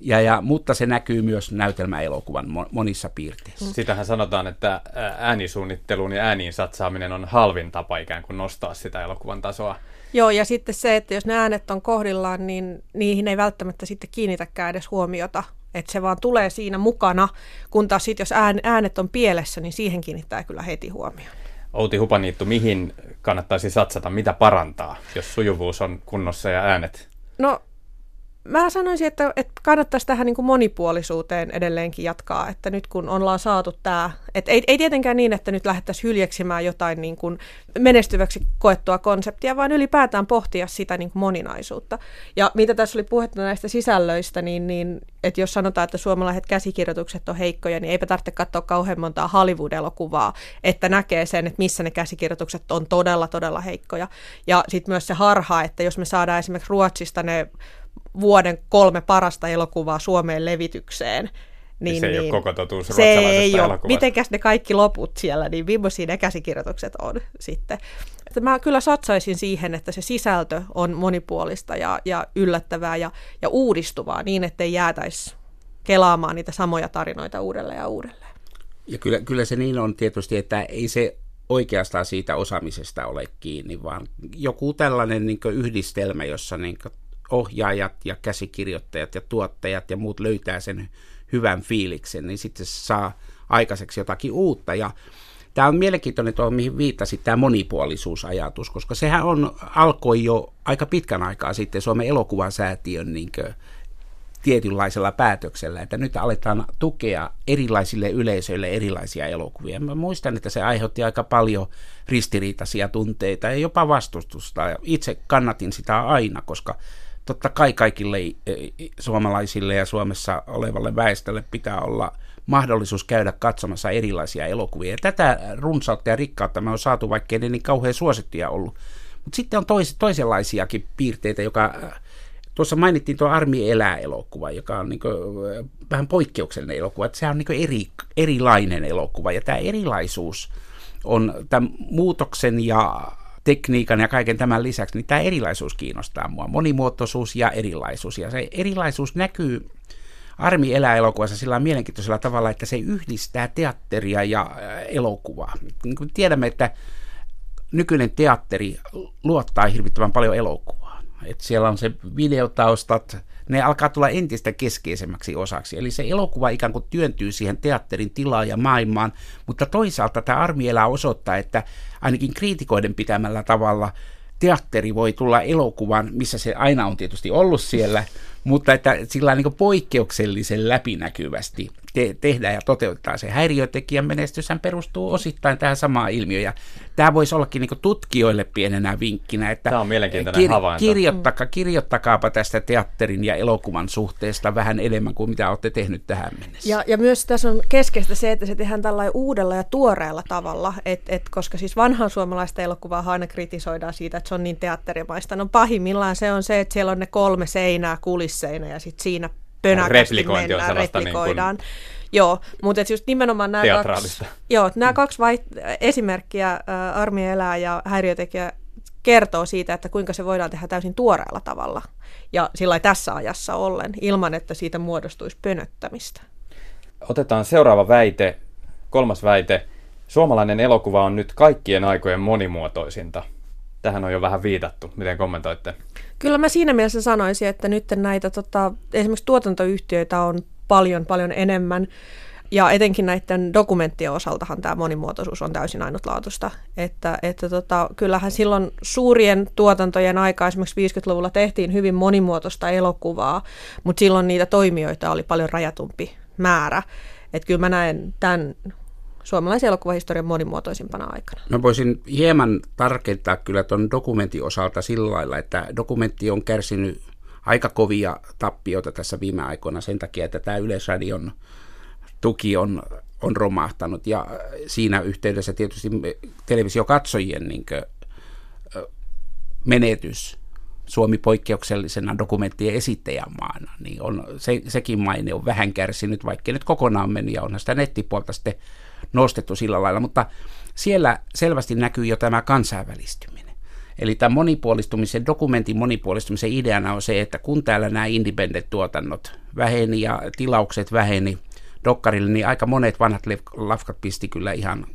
Speaker 4: ja, ja, mutta se näkyy myös näytelmäelokuvan monissa piirteissä. Mm.
Speaker 2: Sitähän sanotaan, että äänisuunnitteluun ja ääniin satsaaminen on halvin tapa ikään kuin nostaa sitä elokuvan tasoa.
Speaker 1: Joo, ja sitten se, että jos ne äänet on kohdillaan, niin niihin ei välttämättä sitten kiinnitäkään edes huomiota, että se vaan tulee siinä mukana, kun taas sitten jos äänet on pielessä, niin siihen kiinnittää kyllä heti huomioon.
Speaker 2: Outi Hupaniittu, mihin kannattaisi satsata, mitä parantaa, jos sujuvuus on kunnossa ja äänet?
Speaker 1: No mä sanoisin, että, että kannattaisi tähän niin kuin monipuolisuuteen edelleenkin jatkaa, että nyt kun ollaan saatu tämä, että ei, ei tietenkään niin, että nyt lähdettäisiin hyljeksimään jotain niin kuin menestyväksi koettua konseptia, vaan ylipäätään pohtia sitä niin kuin moninaisuutta. Ja mitä tässä oli puhetta näistä sisällöistä, niin, niin että jos sanotaan, että suomalaiset käsikirjoitukset on heikkoja, niin eipä tarvitse katsoa kauhean montaa Hollywood-elokuvaa, että näkee sen, että missä ne käsikirjoitukset on todella, todella heikkoja. Ja sitten myös se harha, että jos me saadaan esimerkiksi Ruotsista ne vuoden kolme parasta elokuvaa Suomeen levitykseen.
Speaker 2: Niin, se ei niin, ole koko totuus
Speaker 1: se ei ole. Mitenkäs ne kaikki loput siellä, niin millaisia ne käsikirjoitukset on sitten. Että mä kyllä satsaisin siihen, että se sisältö on monipuolista ja, ja yllättävää ja, ja uudistuvaa niin, ettei jäätäisi kelaamaan niitä samoja tarinoita uudelleen ja uudelleen.
Speaker 4: Ja kyllä, kyllä se niin on tietysti, että ei se oikeastaan siitä osaamisesta ole kiinni, vaan joku tällainen niin yhdistelmä, jossa niin ohjaajat ja käsikirjoittajat ja tuottajat ja muut löytää sen hyvän fiiliksen, niin sitten se saa aikaiseksi jotakin uutta. Ja tämä on mielenkiintoinen tuo, mihin viittasit, tämä monipuolisuusajatus, koska sehän on, alkoi jo aika pitkän aikaa sitten Suomen elokuvasäätiön niin tietynlaisella päätöksellä, että nyt aletaan tukea erilaisille yleisöille erilaisia elokuvia. Mä muistan, että se aiheutti aika paljon ristiriitaisia tunteita ja jopa vastustusta. Itse kannatin sitä aina, koska totta kai kaikille suomalaisille ja Suomessa olevalle väestölle pitää olla mahdollisuus käydä katsomassa erilaisia elokuvia. Ja tätä runsautta ja rikkautta me on saatu, vaikka ne niin kauhean suosittuja ollut. Mutta sitten on tois, toisenlaisiakin piirteitä, joka tuossa mainittiin tuo Armi elää-elokuva, joka on niin kuin, vähän poikkeuksellinen elokuva. Että se on niin eri, erilainen elokuva ja tämä erilaisuus on tämän muutoksen ja tekniikan ja kaiken tämän lisäksi, niin tämä erilaisuus kiinnostaa mua. Monimuotoisuus ja erilaisuus. Ja se erilaisuus näkyy Armi elää elokuvassa sillä mielenkiintoisella tavalla, että se yhdistää teatteria ja äh, elokuvaa. Niin kuin tiedämme, että nykyinen teatteri luottaa hirvittävän paljon elokuvaan. Että siellä on se videotaustat, ne alkaa tulla entistä keskeisemmäksi osaksi. Eli se elokuva ikään kuin työntyy siihen teatterin tilaan ja maailmaan, mutta toisaalta tämä armielä osoittaa, että ainakin kriitikoiden pitämällä tavalla teatteri voi tulla elokuvan, missä se aina on tietysti ollut siellä, mutta että sillä niin poikkeuksellisen läpinäkyvästi te- tehdään ja toteuttaa se. Häiriötekijän menestyshän perustuu osittain tähän samaan ilmiöön, ja tämä voisi ollakin niin tutkijoille pienenä vinkkinä, että
Speaker 2: tämä on mielenkiintoinen kir- havainto.
Speaker 4: Kirjoittaka, kirjoittakaapa tästä teatterin ja elokuvan suhteesta vähän enemmän kuin mitä olette tehnyt tähän mennessä.
Speaker 1: Ja, ja myös tässä on keskeistä se, että se tehdään tällä uudella ja tuoreella tavalla, et, et, koska siis vanhan suomalaista elokuvaa aina kritisoidaan siitä, että se on niin teatterimaista. No pahimmillaan se on se, että siellä on ne kolme seinää kulisseina ja sitten siinä pönäkästi mennään, on replikoidaan. Niin kuin... Joo, mutta just nimenomaan nämä kaksi, joo, nämä kaksi vai, esimerkkiä, Armi elää ja häiriötekijä, kertoo siitä, että kuinka se voidaan tehdä täysin tuoreella tavalla ja sillä tässä ajassa ollen, ilman että siitä muodostuisi pönöttämistä.
Speaker 2: Otetaan seuraava väite, kolmas väite. Suomalainen elokuva on nyt kaikkien aikojen monimuotoisinta. Tähän on jo vähän viitattu. Miten kommentoitte?
Speaker 1: Kyllä mä siinä mielessä sanoisin, että nyt näitä tota, esimerkiksi tuotantoyhtiöitä on paljon paljon enemmän. Ja etenkin näiden dokumenttien osaltahan tämä monimuotoisuus on täysin ainutlaatuista. Että, että tota, kyllähän silloin suurien tuotantojen aikaa, esimerkiksi 50-luvulla tehtiin hyvin monimuotoista elokuvaa, mutta silloin niitä toimijoita oli paljon rajatumpi määrä. Että kyllä mä näen tämän suomalaisen elokuvahistorian monimuotoisimpana aikana.
Speaker 4: Mä voisin hieman tarkentaa kyllä tuon dokumentin osalta sillä lailla, että dokumentti on kärsinyt aika kovia tappioita tässä viime aikoina sen takia, että tämä Yleisradion tuki on, on romahtanut ja siinä yhteydessä tietysti televisiokatsojien niin kuin, menetys Suomi poikkeuksellisena dokumenttien esittäjämaana, niin on, se, sekin maine on vähän kärsinyt, vaikka nyt kokonaan meni ja onhan sitä nettipuolta sitten nostettu sillä lailla, mutta siellä selvästi näkyy jo tämä kansainvälistyminen. Eli tämä monipuolistumisen, dokumentin monipuolistumisen ideana on se, että kun täällä nämä independent-tuotannot väheni ja tilaukset väheni dokkarille, niin aika monet vanhat lafkat pisti kyllä ihan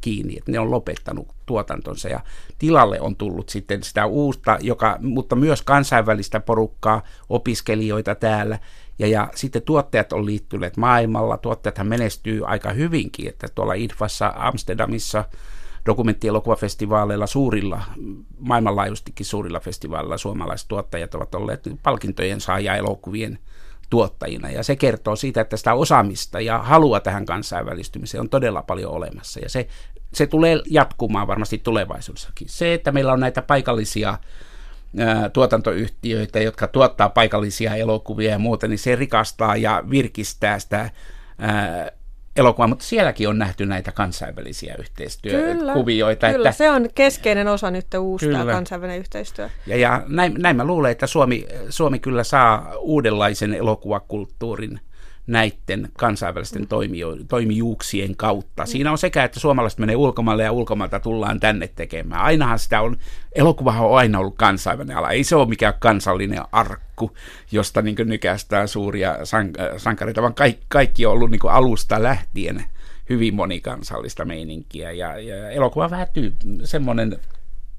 Speaker 4: kiinni, että ne on lopettanut tuotantonsa ja tilalle on tullut sitten sitä uutta, joka, mutta myös kansainvälistä porukkaa, opiskelijoita täällä, ja, ja sitten tuottajat on liittyneet maailmalla, tuottajathan menestyy aika hyvinkin, että tuolla IDFassa, Amsterdamissa, dokumenttielokuvafestivaaleilla suurilla, maailmanlaajuisestikin suurilla festivaaleilla suomalaiset tuottajat ovat olleet palkintojen saaja elokuvien tuottajina. Ja se kertoo siitä, että sitä osaamista ja halua tähän kansainvälistymiseen on todella paljon olemassa. Ja se, se tulee jatkumaan varmasti tulevaisuudessakin. Se, että meillä on näitä paikallisia tuotantoyhtiöitä, jotka tuottaa paikallisia elokuvia ja muuta, niin se rikastaa ja virkistää sitä ää, elokuva, mutta sielläkin on nähty näitä kansainvälisiä yhteistyökuvioita.
Speaker 1: Kyllä, että, se on keskeinen osa nyt uusi kyllä. kansainvälinen yhteistyö.
Speaker 4: Ja, ja näin, näin mä luulen, että Suomi, Suomi kyllä saa uudenlaisen elokuvakulttuurin näiden kansainvälisten toimijo- toimijuuksien kautta. Siinä on sekä, että suomalaiset menee ulkomaille ja ulkomailta tullaan tänne tekemään. Ainahan sitä on, elokuvahan on aina ollut kansainvälinen ala. Ei se ole mikään kansallinen arkku, josta niin nykästään suuria sank- sankareita, vaan kaikki, kaikki on ollut niin alusta lähtien hyvin monikansallista meininkiä. Ja, ja elokuva on vähän tyyp- semmoinen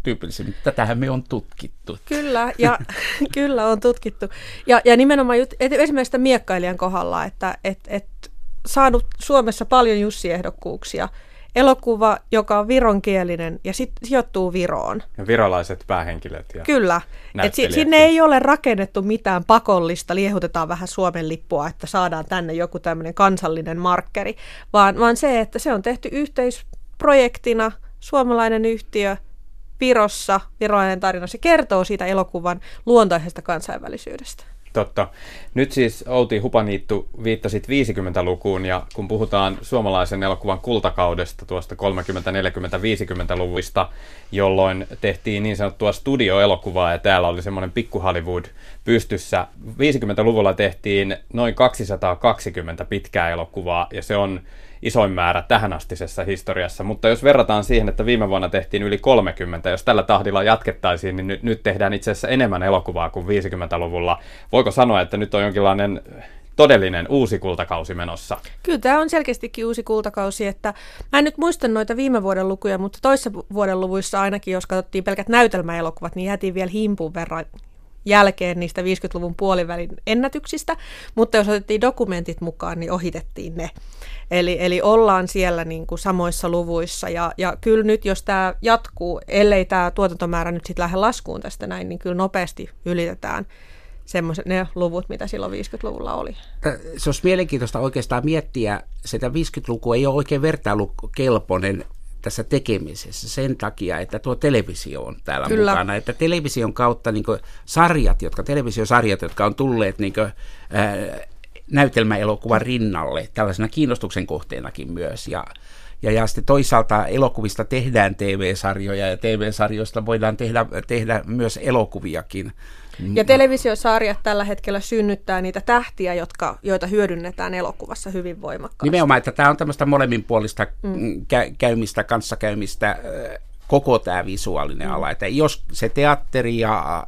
Speaker 4: tyypillisin. Tätähän me on tutkittu.
Speaker 1: Kyllä, ja kyllä on tutkittu. Ja, ja nimenomaan jut, et, esimerkiksi miekkailijan kohdalla, että et, et, saanut Suomessa paljon Jussi-ehdokkuuksia. Elokuva, joka on vironkielinen ja sit sijoittuu Viroon.
Speaker 2: Ja virolaiset päähenkilöt. Ja
Speaker 1: Kyllä. Et si, sinne ei ole rakennettu mitään pakollista, liehutetaan vähän Suomen lippua, että saadaan tänne joku tämmöinen kansallinen markkeri, vaan, vaan se, että se on tehty yhteisprojektina, suomalainen yhtiö – Virossa, virallinen tarina, se kertoo siitä elokuvan luontaisesta kansainvälisyydestä.
Speaker 2: Totta. Nyt siis Outi Hupaniittu viittasit 50-lukuun ja kun puhutaan suomalaisen elokuvan kultakaudesta tuosta 30, 40, 50-luvuista, jolloin tehtiin niin sanottua studioelokuvaa ja täällä oli semmoinen pikku Hollywood pystyssä. 50-luvulla tehtiin noin 220 pitkää elokuvaa ja se on isoin määrä tähän astisessa historiassa, mutta jos verrataan siihen, että viime vuonna tehtiin yli 30, jos tällä tahdilla jatkettaisiin, niin nyt, nyt tehdään itse asiassa enemmän elokuvaa kuin 50-luvulla. Voiko sanoa, että nyt on jonkinlainen todellinen uusi kultakausi menossa.
Speaker 1: Kyllä tämä on selkeästikin uusi kultakausi, että mä en nyt muista noita viime vuoden lukuja, mutta toissa vuoden luvuissa ainakin, jos katsottiin pelkät näytelmäelokuvat, niin jäätiin vielä himpun verran jälkeen niistä 50-luvun puolivälin ennätyksistä, mutta jos otettiin dokumentit mukaan, niin ohitettiin ne. Eli, eli ollaan siellä niin kuin samoissa luvuissa ja, ja kyllä nyt jos tämä jatkuu, ellei tämä tuotantomäärä nyt sitten lähde laskuun tästä näin, niin kyllä nopeasti ylitetään semmoiset ne luvut, mitä silloin 50-luvulla oli.
Speaker 4: Se olisi mielenkiintoista oikeastaan miettiä, sitä 50-lukua ei ole oikein vertailukelpoinen tässä tekemisessä sen takia, että tuo televisio on täällä Kyllä. mukana. Että television kautta niin sarjat, jotka, televisiosarjat, jotka on tulleet niin kuin, ää, näytelmäelokuvan rinnalle, tällaisena kiinnostuksen kohteenakin myös. Ja, ja, ja sitten toisaalta elokuvista tehdään TV-sarjoja ja TV-sarjoista voidaan tehdä, tehdä myös elokuviakin.
Speaker 1: Ja televisiosarjat tällä hetkellä synnyttää niitä tähtiä, jotka, joita hyödynnetään elokuvassa hyvin voimakkaasti.
Speaker 4: Nimenomaan, että tämä on tämmöistä molemminpuolista mm. kä- käymistä, kanssakäymistä, koko tämä visuaalinen mm. ala. Että jos se teatteri ja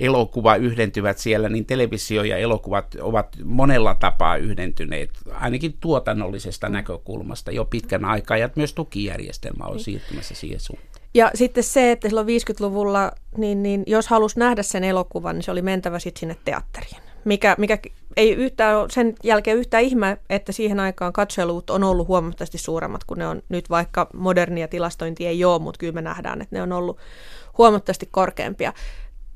Speaker 4: elokuva yhdentyvät siellä, niin televisio ja elokuvat ovat monella tapaa yhdentyneet, ainakin tuotannollisesta mm. näkökulmasta jo pitkän aikaa, ja myös tukijärjestelmä on niin. siirtymässä siihen suuntaan.
Speaker 1: Ja sitten se, että silloin 50-luvulla, niin, niin jos halusi nähdä sen elokuvan, niin se oli mentävä sitten sinne teatteriin. Mikä, mikä ei yhtään sen jälkeen yhtään ihme, että siihen aikaan katselut on ollut huomattavasti suuremmat kuin ne on nyt, vaikka modernia tilastointia ei ole, mutta kyllä me nähdään, että ne on ollut huomattavasti korkeampia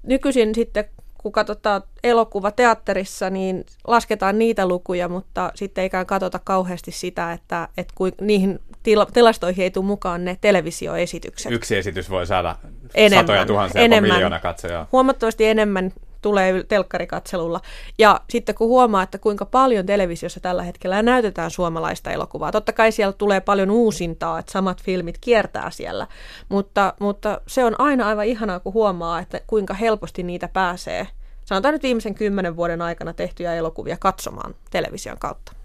Speaker 1: nykyisin sitten, kun katsotaan elokuva teatterissa, niin lasketaan niitä lukuja, mutta sitten eikä katsota kauheasti sitä, että, että kuin, niihin tila, tilastoihin ei tule mukaan ne televisioesitykset.
Speaker 2: Yksi esitys voi saada enemmän, satoja tuhansia, enemmän, miljoona katsojaa.
Speaker 1: Huomattavasti enemmän tulee telkkarikatselulla. Ja sitten kun huomaa, että kuinka paljon televisiossa tällä hetkellä näytetään suomalaista elokuvaa, totta kai siellä tulee paljon uusintaa, että samat filmit kiertää siellä, mutta, mutta se on aina aivan ihanaa, kun huomaa, että kuinka helposti niitä pääsee, sanotaan nyt viimeisen kymmenen vuoden aikana tehtyjä elokuvia katsomaan television kautta.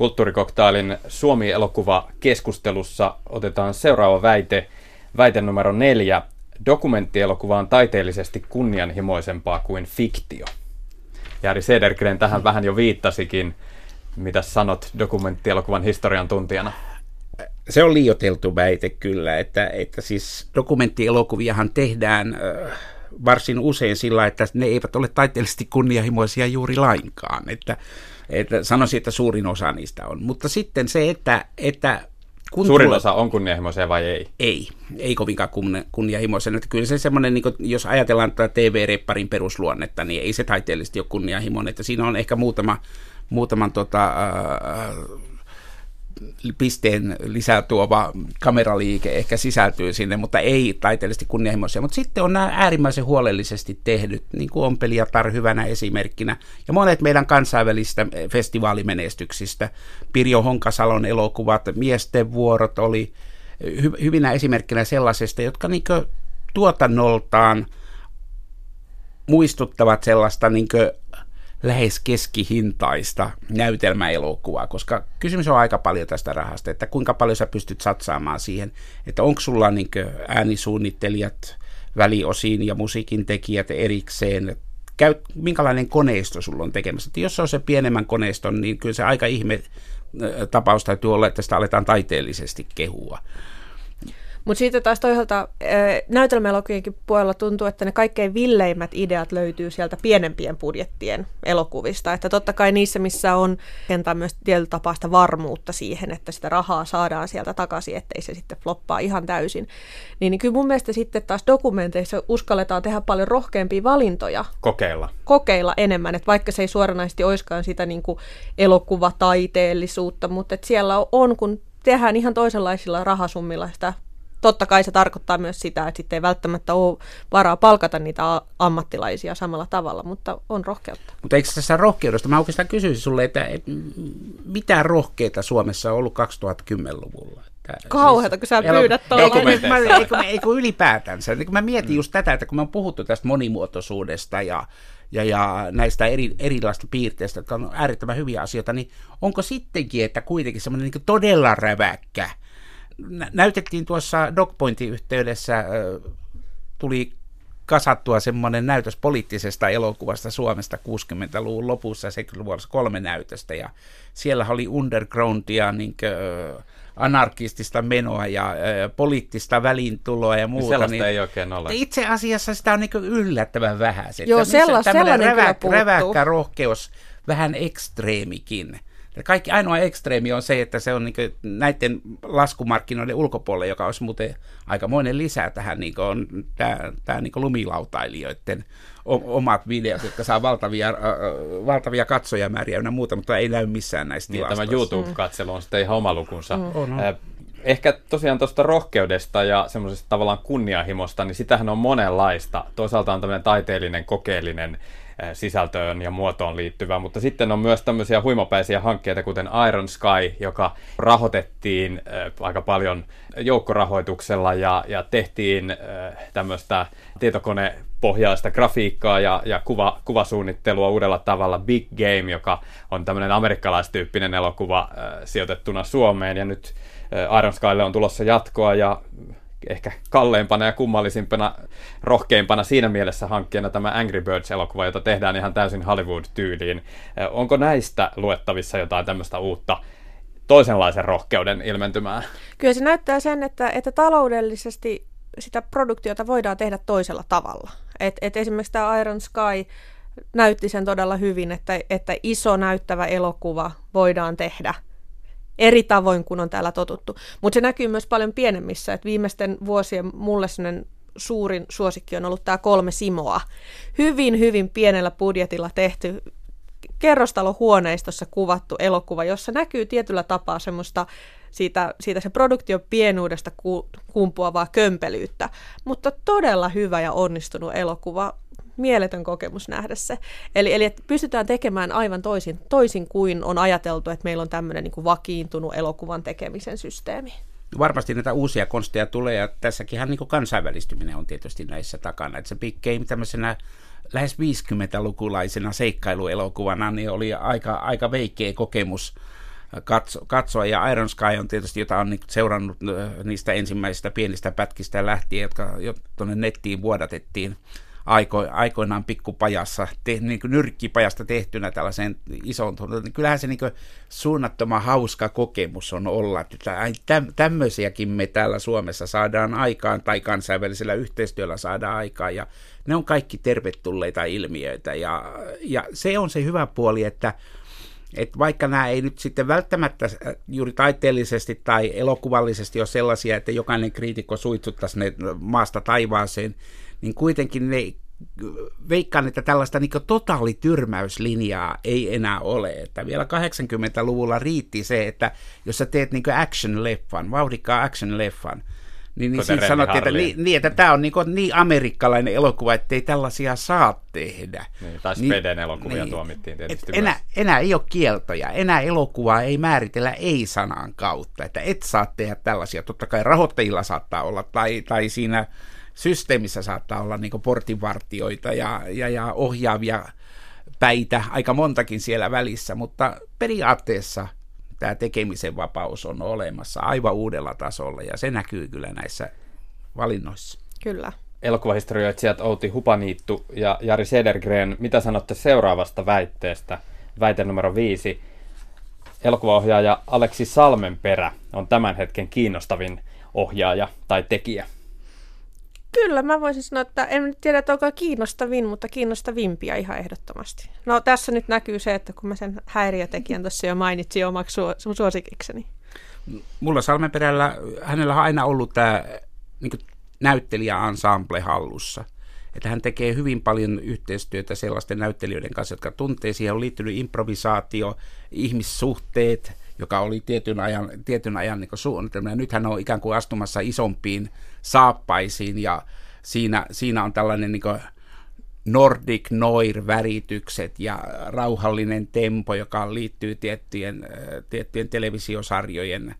Speaker 2: Kulttuurikoktailin Suomi-elokuva keskustelussa otetaan seuraava väite, väite numero neljä dokumenttielokuva on taiteellisesti kunnianhimoisempaa kuin fiktio. Jari Sedergren tähän vähän jo viittasikin. Mitä sanot dokumenttielokuvan historian tuntijana?
Speaker 4: se on liioteltu väite kyllä, että, että siis dokumenttielokuviahan tehdään varsin usein sillä, että ne eivät ole taiteellisesti kunnianhimoisia juuri lainkaan. Että, että sanoisin, että suurin osa niistä on. Mutta sitten se, että, että
Speaker 2: kun Suurin tuo... osa on kunnianhimoisia vai ei?
Speaker 4: Ei, ei kovinkaan kunnianhimoisia. Että kyllä se semmoinen, niin jos ajatellaan tätä TV-repparin perusluonnetta, niin ei se taiteellisesti ole kunnianhimoinen. Että siinä on ehkä muutama, muutaman tota, äh, pisteen lisää tuova kameraliike ehkä sisältyy sinne, mutta ei taiteellisesti kunnianhimoisia. Mutta sitten on nämä äärimmäisen huolellisesti tehdyt, niin kuin on Peliatar hyvänä esimerkkinä, ja monet meidän kansainvälistä festivaalimenestyksistä. Pirjo Honkasalon elokuvat, Miesten vuorot oli hy- hyvinä esimerkkinä sellaisesta, jotka niin tuotannoltaan muistuttavat sellaista niin lähes keskihintaista näytelmäelokuvaa, koska kysymys on aika paljon tästä rahasta, että kuinka paljon sä pystyt satsaamaan siihen, että onko sulla niin äänisuunnittelijat väliosiin ja musiikin tekijät erikseen, käy, minkälainen koneisto sulla on tekemässä. Että jos se on se pienemmän koneiston, niin kyllä se aika ihme tapaus täytyy olla, että sitä aletaan taiteellisesti kehua.
Speaker 1: Mutta sitten taas toisaalta näytelmäelokuvienkin puolella tuntuu, että ne kaikkein villeimmät ideat löytyy sieltä pienempien budjettien elokuvista. Että totta kai niissä, missä on kentää myös tietyllä tapaa sitä varmuutta siihen, että sitä rahaa saadaan sieltä takaisin, ettei se sitten floppaa ihan täysin. Niin, niin kyllä mun mielestä sitten taas dokumenteissa uskalletaan tehdä paljon rohkeampia valintoja.
Speaker 2: Kokeilla.
Speaker 1: Kokeilla enemmän, että vaikka se ei suoranaisesti oiskaan sitä niin kuin elokuvataiteellisuutta, mutta että siellä on, kun tehdään ihan toisenlaisilla rahasummilla sitä totta kai se tarkoittaa myös sitä, että sitten ei välttämättä ole varaa palkata niitä ammattilaisia samalla tavalla, mutta on rohkeutta.
Speaker 4: Mutta eikö tässä rohkeudesta, mä oikeastaan kysyisin sulle, että, että mitä rohkeita Suomessa on ollut 2010-luvulla?
Speaker 1: Kauheata, siis, kun sä pyydät tuolla.
Speaker 4: Eikö, eikö ylipäätänsä? Niin kun mä mietin mm. just tätä, että kun me on puhuttu tästä monimuotoisuudesta ja, ja, ja näistä eri, erilaisista piirteistä, jotka on äärettömän hyviä asioita, niin onko sittenkin, että kuitenkin semmoinen niin todella räväkkä näytettiin tuossa DocPointin yhteydessä, tuli kasattua semmoinen näytös poliittisesta elokuvasta Suomesta 60-luvun lopussa ja 70-luvun kolme näytöstä ja siellä oli undergroundia niin kuin, anarkistista menoa ja ö, poliittista väliintuloa ja muuta.
Speaker 2: Sellaista niin, ei oikein ole.
Speaker 4: Itse asiassa sitä on niin yllättävän vähän.
Speaker 1: Joo, sellas, sellainen rävä, kyllä
Speaker 4: räväkkä rohkeus, vähän ekstreemikin. Kaikki ainoa ekstreemi on se, että se on niin näiden laskumarkkinoiden ulkopuolella, joka olisi muuten aikamoinen lisää tähän, niin on tämä, tämä niin lumilautailijoiden omat videot, jotka saa valtavia, äh, valtavia katsojamääriä ja muuta, mutta ei näy missään näistä niin,
Speaker 2: Tämä YouTube-katselu on sitten ihan oma lukunsa. Mm. On, on. Ehkä tosiaan tuosta rohkeudesta ja semmoisesta tavallaan kunnianhimosta, niin sitähän on monenlaista. Toisaalta on tämmöinen taiteellinen, kokeellinen sisältöön ja muotoon liittyvää, mutta sitten on myös tämmöisiä huimapäisiä hankkeita, kuten Iron Sky, joka rahoitettiin aika paljon joukkorahoituksella ja, ja tehtiin tämmöistä tietokonepohjaista grafiikkaa ja, ja kuva, kuvasuunnittelua uudella tavalla. Big Game, joka on tämmöinen amerikkalaistyyppinen elokuva sijoitettuna Suomeen ja nyt Iron Skylle on tulossa jatkoa ja ehkä kalleimpana ja kummallisimpana, rohkeimpana siinä mielessä hankkeena tämä Angry Birds-elokuva, jota tehdään ihan täysin Hollywood-tyyliin. Onko näistä luettavissa jotain tämmöistä uutta toisenlaisen rohkeuden ilmentymää?
Speaker 1: Kyllä se näyttää sen, että, että taloudellisesti sitä produktiota voidaan tehdä toisella tavalla. Et, et esimerkiksi tämä Iron Sky näytti sen todella hyvin, että, että iso näyttävä elokuva voidaan tehdä – eri tavoin kuin on täällä totuttu. Mutta se näkyy myös paljon pienemmissä, että viimeisten vuosien mulle suurin suosikki on ollut tämä kolme Simoa. Hyvin, hyvin pienellä budjetilla tehty kerrostalohuoneistossa kuvattu elokuva, jossa näkyy tietyllä tapaa semmoista siitä, siitä se produktion pienuudesta ku, kumpuavaa kömpelyyttä, mutta todella hyvä ja onnistunut elokuva mieletön kokemus nähdä se. Eli, eli että pystytään tekemään aivan toisin, toisin kuin on ajateltu, että meillä on tämmöinen niin vakiintunut elokuvan tekemisen systeemi.
Speaker 4: Varmasti näitä uusia konsteja tulee, ja tässäkin niin kansainvälistyminen on tietysti näissä takana. Että se Big Game tämmöisenä lähes 50-lukulaisena seikkailuelokuvana niin oli aika, aika veikeä kokemus katso, katsoa. Ja Iron Sky on tietysti, jota on niin seurannut niistä ensimmäisistä pienistä pätkistä lähtien, jotka jo tuonne nettiin vuodatettiin aiko, aikoinaan pikkupajassa, te, niin kuin nyrkkipajasta tehtynä tällaiseen isoon niin kyllähän se niin kuin suunnattoman hauska kokemus on olla, että tämmöisiäkin me täällä Suomessa saadaan aikaan tai kansainvälisellä yhteistyöllä saadaan aikaan. Ja ne on kaikki tervetulleita ilmiöitä. Ja, ja se on se hyvä puoli, että että vaikka nämä ei nyt sitten välttämättä äh, juuri taiteellisesti tai elokuvallisesti ole sellaisia, että jokainen kriitikko suitsuttaisi ne maasta taivaaseen, niin kuitenkin ne veikkaan, että tällaista niin totaalityrmäyslinjaa ei enää ole. Että vielä 80-luvulla riitti se, että jos sä teet niin action-leffan, vauhdikkaa action-leffan, niin, niin siitä sanottiin, että, niin, niin, että tämä on niin, niin amerikkalainen elokuva, että ei tällaisia saa tehdä.
Speaker 2: Niin, tai niin, Speden elokuvia niin, tuomittiin tietysti
Speaker 4: enää, enää ei ole kieltoja, enää elokuvaa ei määritellä ei-sanan kautta, että et saa tehdä tällaisia. Totta kai rahoittajilla saattaa olla, tai, tai siinä systeemissä saattaa olla niin portinvartioita ja, ja, ja ohjaavia päitä, aika montakin siellä välissä, mutta periaatteessa – tämä tekemisen vapaus on olemassa aivan uudella tasolla ja se näkyy kyllä näissä valinnoissa.
Speaker 1: Kyllä.
Speaker 2: Elokuvahistorioitsijat Outi Hupaniittu ja Jari Sedergren, mitä sanotte seuraavasta väitteestä? Väite numero viisi. Elokuvaohjaaja Aleksi Salmenperä on tämän hetken kiinnostavin ohjaaja tai tekijä.
Speaker 1: Kyllä, mä voisin sanoa, että en tiedä, että onko kiinnostavin, mutta kiinnostavimpia ihan ehdottomasti. No tässä nyt näkyy se, että kun mä sen häiriötekijän tuossa jo mainitsin omaksi su- suosikikseni.
Speaker 4: Mulla Salmenperällä, hänellä on aina ollut tämä niin näyttelijä-ensemble hallussa. Että hän tekee hyvin paljon yhteistyötä sellaisten näyttelijöiden kanssa, jotka tuntee. Siihen on liittynyt improvisaatio, ihmissuhteet, joka oli tietyn ajan, tietyn ajan niin suunnitelma. Ja nyt hän on ikään kuin astumassa isompiin saappaisiin ja siinä, siinä on tällainen niin Nordic Noir-väritykset ja rauhallinen tempo, joka liittyy tiettyjen, tiettyjen televisiosarjojen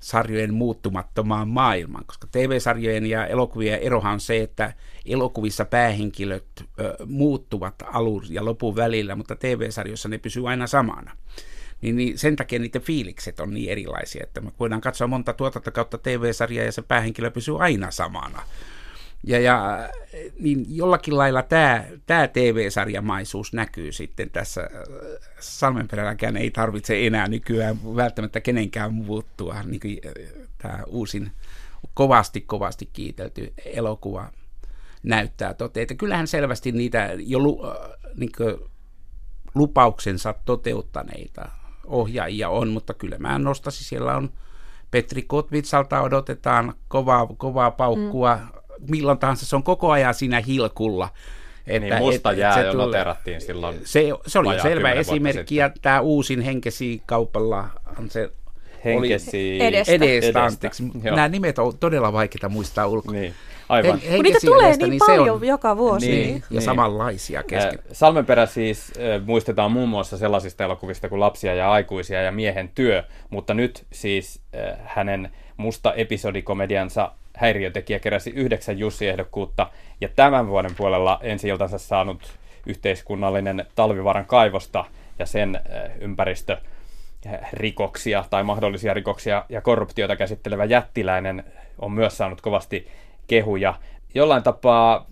Speaker 4: sarjojen muuttumattomaan maailmaan, koska TV-sarjojen ja elokuvien erohan on se, että elokuvissa päähenkilöt ö, muuttuvat alun ja lopun välillä, mutta TV-sarjoissa ne pysyy aina samana niin, niin sen takia niiden fiilikset on niin erilaisia, että me voidaan katsoa monta tuotantokautta TV-sarjaa ja se päähenkilö pysyy aina samana. Ja, ja niin jollakin lailla tämä, tämä TV-sarjamaisuus näkyy sitten tässä. Salmenperälläkään ei tarvitse enää nykyään välttämättä kenenkään muuttua. Niin kuin tämä uusin kovasti, kovasti kiitelty elokuva näyttää toteen. Että kyllähän selvästi niitä jo lu, niin lupauksensa toteuttaneita ohjaajia on, mutta kyllä mä nostaisin, siellä on Petri Kotvitsalta odotetaan kovaa, kovaa paukkua, mm. milloin tahansa se on koko ajan siinä hilkulla.
Speaker 2: Että, niin musta et, jää et jo tuli, noterattiin silloin.
Speaker 4: Se, se oli selvä esimerkki, ja tämä uusin henkesi kaupalla on se
Speaker 2: Henkesi
Speaker 1: edestä.
Speaker 4: edestä, edestä. anteeksi. Nämä nimet on todella vaikeita muistaa ulkoa.
Speaker 2: Niin. Aivan.
Speaker 1: Hen, niitä tulee niin, niin paljon on, joka vuosi.
Speaker 4: Niin, niin. Ja niin. samanlaisia kesken.
Speaker 2: Salmenperä siis muistetaan muun muassa sellaisista elokuvista kuin Lapsia ja aikuisia ja Miehen työ, mutta nyt siis hänen musta episodikomediansa häiriötekijä keräsi yhdeksän Jussi-ehdokkuutta ja tämän vuoden puolella ensi iltansa saanut yhteiskunnallinen Talvivaaran kaivosta ja sen ympäristö rikoksia tai mahdollisia rikoksia ja korruptiota käsittelevä jättiläinen on myös saanut kovasti kehuja. Jollain tapaa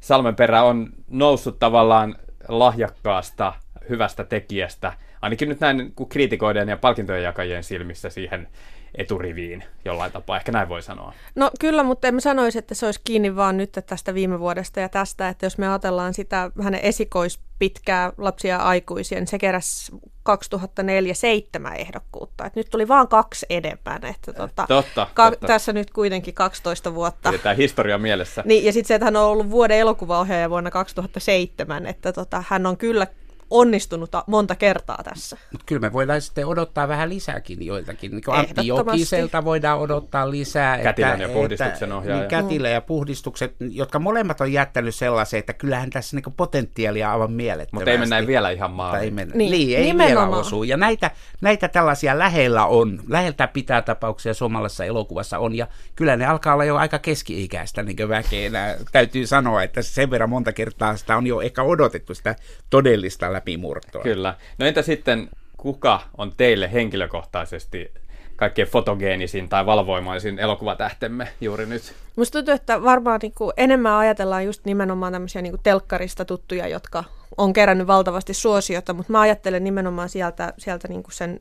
Speaker 2: Salmenperä on noussut tavallaan lahjakkaasta, hyvästä tekijästä, ainakin nyt näin kuin kriitikoiden ja palkintojen jakajien silmissä siihen eturiviin jollain tapaa, ehkä näin voi sanoa.
Speaker 1: No kyllä, mutta en sanoisi, että se olisi kiinni vaan nyt tästä viime vuodesta ja tästä, että jos me ajatellaan sitä hänen esikoispitkää lapsia ja aikuisia, niin se keräsi 2004 seitsemän ehdokkuutta. Et nyt tuli vaan kaksi edempään. Että tota,
Speaker 2: totta,
Speaker 1: ka-
Speaker 2: totta.
Speaker 1: Tässä nyt kuitenkin 12 vuotta.
Speaker 2: Pidetään historia mielessä.
Speaker 1: Niin, ja sitten se, että hän on ollut vuoden elokuvaohjaaja vuonna 2007, että tota, hän on kyllä onnistunut monta kertaa tässä.
Speaker 4: Mut kyllä me voidaan sitten odottaa vähän lisääkin joiltakin. Niin Antti Jokiselta voidaan odottaa lisää.
Speaker 2: Kätilön ja puhdistuksen ohjaaja.
Speaker 4: Niin, kätilö ja puhdistukset, jotka molemmat on jättänyt sellaisen, että kyllähän tässä niin potentiaalia aivan mielettömästi.
Speaker 2: Mutta ei mennä vielä ihan maaliin.
Speaker 4: Ei mennä. Niin, niin, ei nimenomaan. vielä osu. Ja näitä, näitä tällaisia lähellä on, läheltä pitää tapauksia suomalaisessa elokuvassa on, ja kyllä ne alkaa olla jo aika keski-ikäistä niin väkeä. Täytyy sanoa, että sen verran monta kertaa sitä on jo ehkä odotettu sitä todellista läpimurtoa.
Speaker 2: Kyllä. No entä sitten, kuka on teille henkilökohtaisesti kaikkein fotogeenisin tai valvoimaisin elokuvatähtemme juuri nyt.
Speaker 1: Musta tuntuu, että varmaan niin kuin enemmän ajatellaan just nimenomaan tämmöisiä niin kuin telkkarista tuttuja, jotka on kerännyt valtavasti suosiota, mutta mä ajattelen nimenomaan sieltä, sieltä niin kuin sen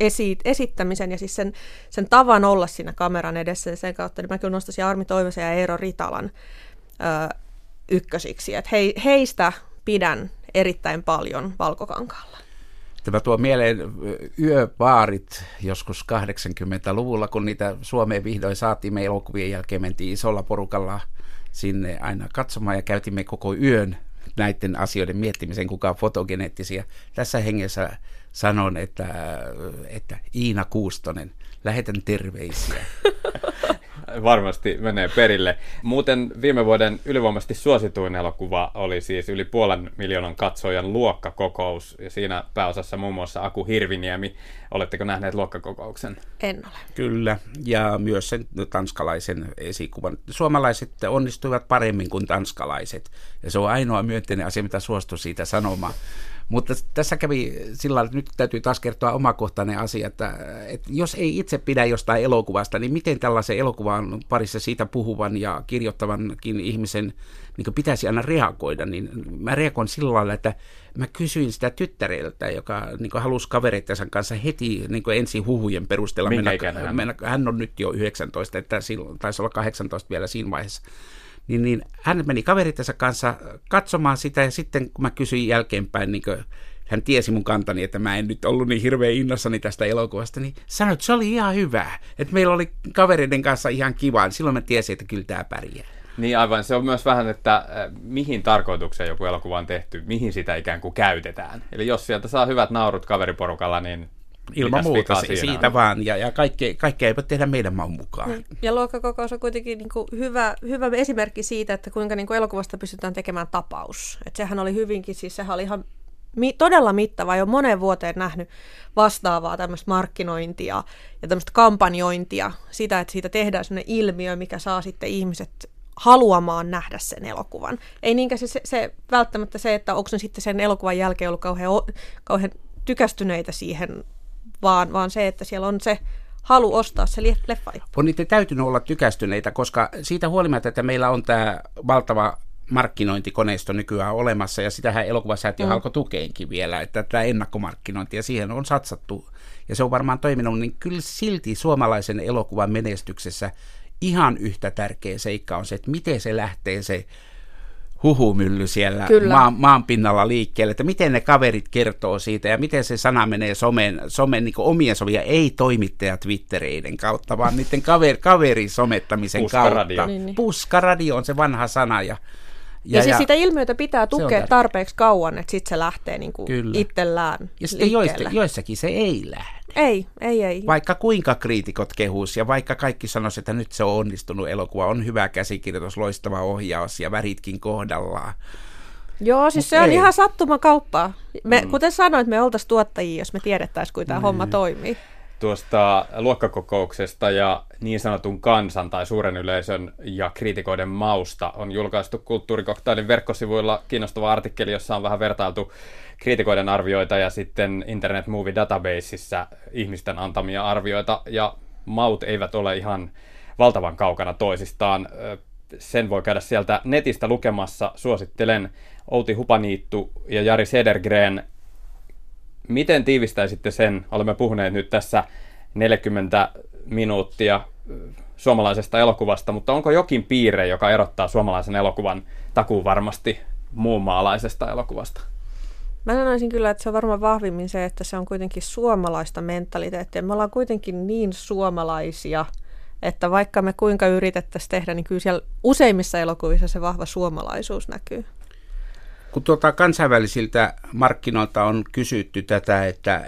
Speaker 1: esi- esittämisen ja siis sen, sen tavan olla siinä kameran edessä ja sen kautta, niin mä kyllä nostaisin Armi Toivosen ja Eero Ritalan ö, ykkösiksi. Et he, heistä pidän erittäin paljon Valkokankaalla.
Speaker 4: Tämä tuo mieleen yöbaarit joskus 80-luvulla, kun niitä Suomeen vihdoin saatiin. Me elokuvien jälkeen mentiin isolla porukalla sinne aina katsomaan ja käytimme koko yön näiden asioiden miettimisen, kuka on fotogeneettisiä. Tässä hengessä sanon, että, että Iina Kuustonen, lähetän terveisiä.
Speaker 2: varmasti menee perille. Muuten viime vuoden ylivoimaisesti suosituin elokuva oli siis yli puolen miljoonan katsojan luokkakokous, ja siinä pääosassa muun muassa Aku Hirviniemi. Oletteko nähneet luokkakokouksen?
Speaker 1: En ole.
Speaker 4: Kyllä, ja myös sen tanskalaisen esikuvan. Suomalaiset onnistuivat paremmin kuin tanskalaiset, ja se on ainoa myönteinen asia, mitä suostu siitä sanomaan. Mutta tässä kävi sillä että nyt täytyy taas kertoa omakohtainen asia, että, että jos ei itse pidä jostain elokuvasta, niin miten tällaisen elokuvan parissa siitä puhuvan ja kirjoittavankin ihmisen niin pitäisi aina reagoida, niin mä reagoin sillä lailla, että mä kysyin sitä tyttäreltä, joka niin halusi kavereittensa kanssa heti niin ensi huhujen perusteella
Speaker 2: mennä, mennä,
Speaker 4: hän on nyt jo 19, että silloin taisi olla 18 vielä siinä vaiheessa niin, niin hän meni kaverittensa kanssa katsomaan sitä ja sitten kun mä kysyin jälkeenpäin, niin hän tiesi mun kantani, että mä en nyt ollut niin hirveän innossani tästä elokuvasta, niin sanoi, että se oli ihan hyvä. Että meillä oli kavereiden kanssa ihan kiva. Silloin mä tiesin, että kyllä tämä pärjää.
Speaker 2: Niin aivan, se on myös vähän, että äh, mihin tarkoitukseen joku elokuva on tehty, mihin sitä ikään kuin käytetään. Eli jos sieltä saa hyvät naurut kaveriporukalla, niin
Speaker 4: Ilman muuta, siitä on? vaan, ja, ja kaikkea, kaikkea ei voi tehdä meidän maun mukaan. Mm.
Speaker 1: Ja luokkakokous on kuitenkin niin kuin hyvä, hyvä esimerkki siitä, että kuinka niin kuin elokuvasta pystytään tekemään tapaus. Et sehän oli hyvinkin, siis sehän oli ihan mi- todella mittava, jo moneen vuoteen nähnyt vastaavaa tämmöistä markkinointia ja tämmöistä kampanjointia, sitä, että siitä tehdään sellainen ilmiö, mikä saa sitten ihmiset haluamaan nähdä sen elokuvan. Ei niinkään se, se, se välttämättä se, että onko ne sitten sen elokuvan jälkeen ollut kauhean, kauhean tykästyneitä siihen vaan, vaan se, että siellä on se halu ostaa se leffa.
Speaker 4: On niiden täytynyt olla tykästyneitä, koska siitä huolimatta, että meillä on tämä valtava markkinointikoneisto nykyään olemassa, ja sitähän elokuvasäätiö mm. alkoi tukeenkin vielä, että tämä ennakkomarkkinointi, ja siihen on satsattu, ja se on varmaan toiminut, niin kyllä silti suomalaisen elokuvan menestyksessä ihan yhtä tärkeä seikka on se, että miten se lähtee se huhumylly siellä maan, maan pinnalla liikkeelle, että miten ne kaverit kertoo siitä ja miten se sana menee somen, somen niin omien sovia, ei toimittaja Twittereiden kautta, vaan niiden kaver, kaverisomettamisen Puskaradio. kautta. Niin, niin. Puskaradio on se vanha sana ja
Speaker 1: ja, ja siis ja sitä ilmiötä pitää tukea tarpeeksi kauan, että sitten se lähtee niin kuin itsellään
Speaker 4: Ja sitten joissa, joissakin se ei lähde.
Speaker 1: Ei, ei, ei.
Speaker 4: Vaikka kuinka kriitikot kehus ja vaikka kaikki sanoisivat, että nyt se on onnistunut elokuva, on hyvä käsikirjoitus, loistava ohjaus ja väritkin kohdallaan.
Speaker 1: Joo, siis Mut se on ei. ihan sattumakauppaa. Me, mm. Kuten sanoit, me oltaisiin tuottajia, jos me tiedettäisiin, kuinka tämä mm. homma toimii
Speaker 2: tuosta luokkakokouksesta ja niin sanotun kansan tai suuren yleisön ja kriitikoiden mausta on julkaistu kulttuurikoktailin verkkosivuilla kiinnostava artikkeli, jossa on vähän vertailtu kriitikoiden arvioita ja sitten Internet Movie Databaseissa ihmisten antamia arvioita ja maut eivät ole ihan valtavan kaukana toisistaan. Sen voi käydä sieltä netistä lukemassa. Suosittelen Outi Hupaniittu ja Jari Sedergren Miten tiivistäisitte sen? Olemme puhuneet nyt tässä 40 minuuttia suomalaisesta elokuvasta, mutta onko jokin piirre, joka erottaa suomalaisen elokuvan takuun varmasti muun maalaisesta elokuvasta?
Speaker 1: Mä sanoisin kyllä, että se on varmaan vahvimmin se, että se on kuitenkin suomalaista mentaliteettia. Me ollaan kuitenkin niin suomalaisia, että vaikka me kuinka yritettäisiin tehdä, niin kyllä siellä useimmissa elokuvissa se vahva suomalaisuus näkyy.
Speaker 4: Kun tuota kansainvälisiltä markkinoilta on kysytty tätä, että äh,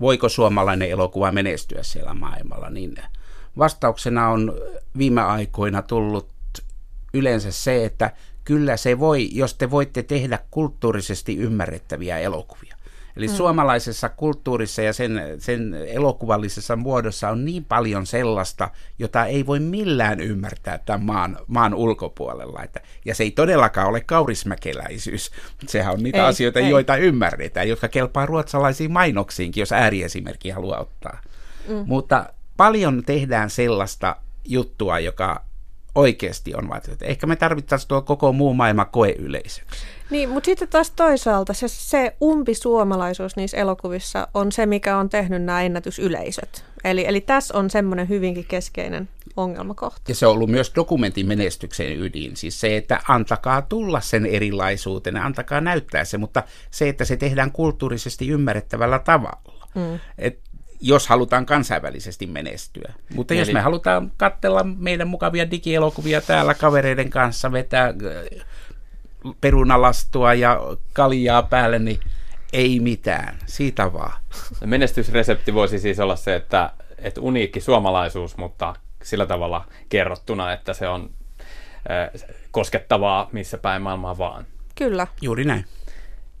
Speaker 4: voiko suomalainen elokuva menestyä siellä maailmalla, niin vastauksena on viime aikoina tullut yleensä se, että kyllä se voi, jos te voitte tehdä kulttuurisesti ymmärrettäviä elokuvia. Eli mm. suomalaisessa kulttuurissa ja sen, sen elokuvallisessa muodossa on niin paljon sellaista, jota ei voi millään ymmärtää tämän maan, maan ulkopuolella. Että, ja se ei todellakaan ole kaurismäkeläisyys. Sehän on niitä ei, asioita, ei. joita ymmärretään, jotka kelpaa ruotsalaisiin mainoksiinkin, jos ääriesimerkki haluaa ottaa. mm. mutta paljon tehdään sellaista juttua, joka oikeasti on vaihtoehto. Ehkä me tarvittaisiin tuo koko muu maailma koeyleisöksi.
Speaker 1: Niin, mutta sitten taas toisaalta se, se umpisuomalaisuus niissä elokuvissa on se, mikä on tehnyt nämä ennätysyleisöt. Eli, eli tässä on semmoinen hyvinkin keskeinen ongelmakohta.
Speaker 4: Ja se on ollut myös dokumentin menestyksen ydin. Siis se, että antakaa tulla sen erilaisuuteen, antakaa näyttää se, mutta se, että se tehdään kulttuurisesti ymmärrettävällä tavalla. Mm. Et jos halutaan kansainvälisesti menestyä. Mutta Eli... jos me halutaan katsella meidän mukavia digielokuvia täällä kavereiden kanssa, vetää äh, perunalastua ja kaljaa päälle, niin ei mitään, siitä vaan.
Speaker 2: Menestysresepti voisi siis olla se, että, että uniikki suomalaisuus, mutta sillä tavalla kerrottuna, että se on äh, koskettavaa missä päin maailmaa vaan.
Speaker 1: Kyllä.
Speaker 4: Juuri näin.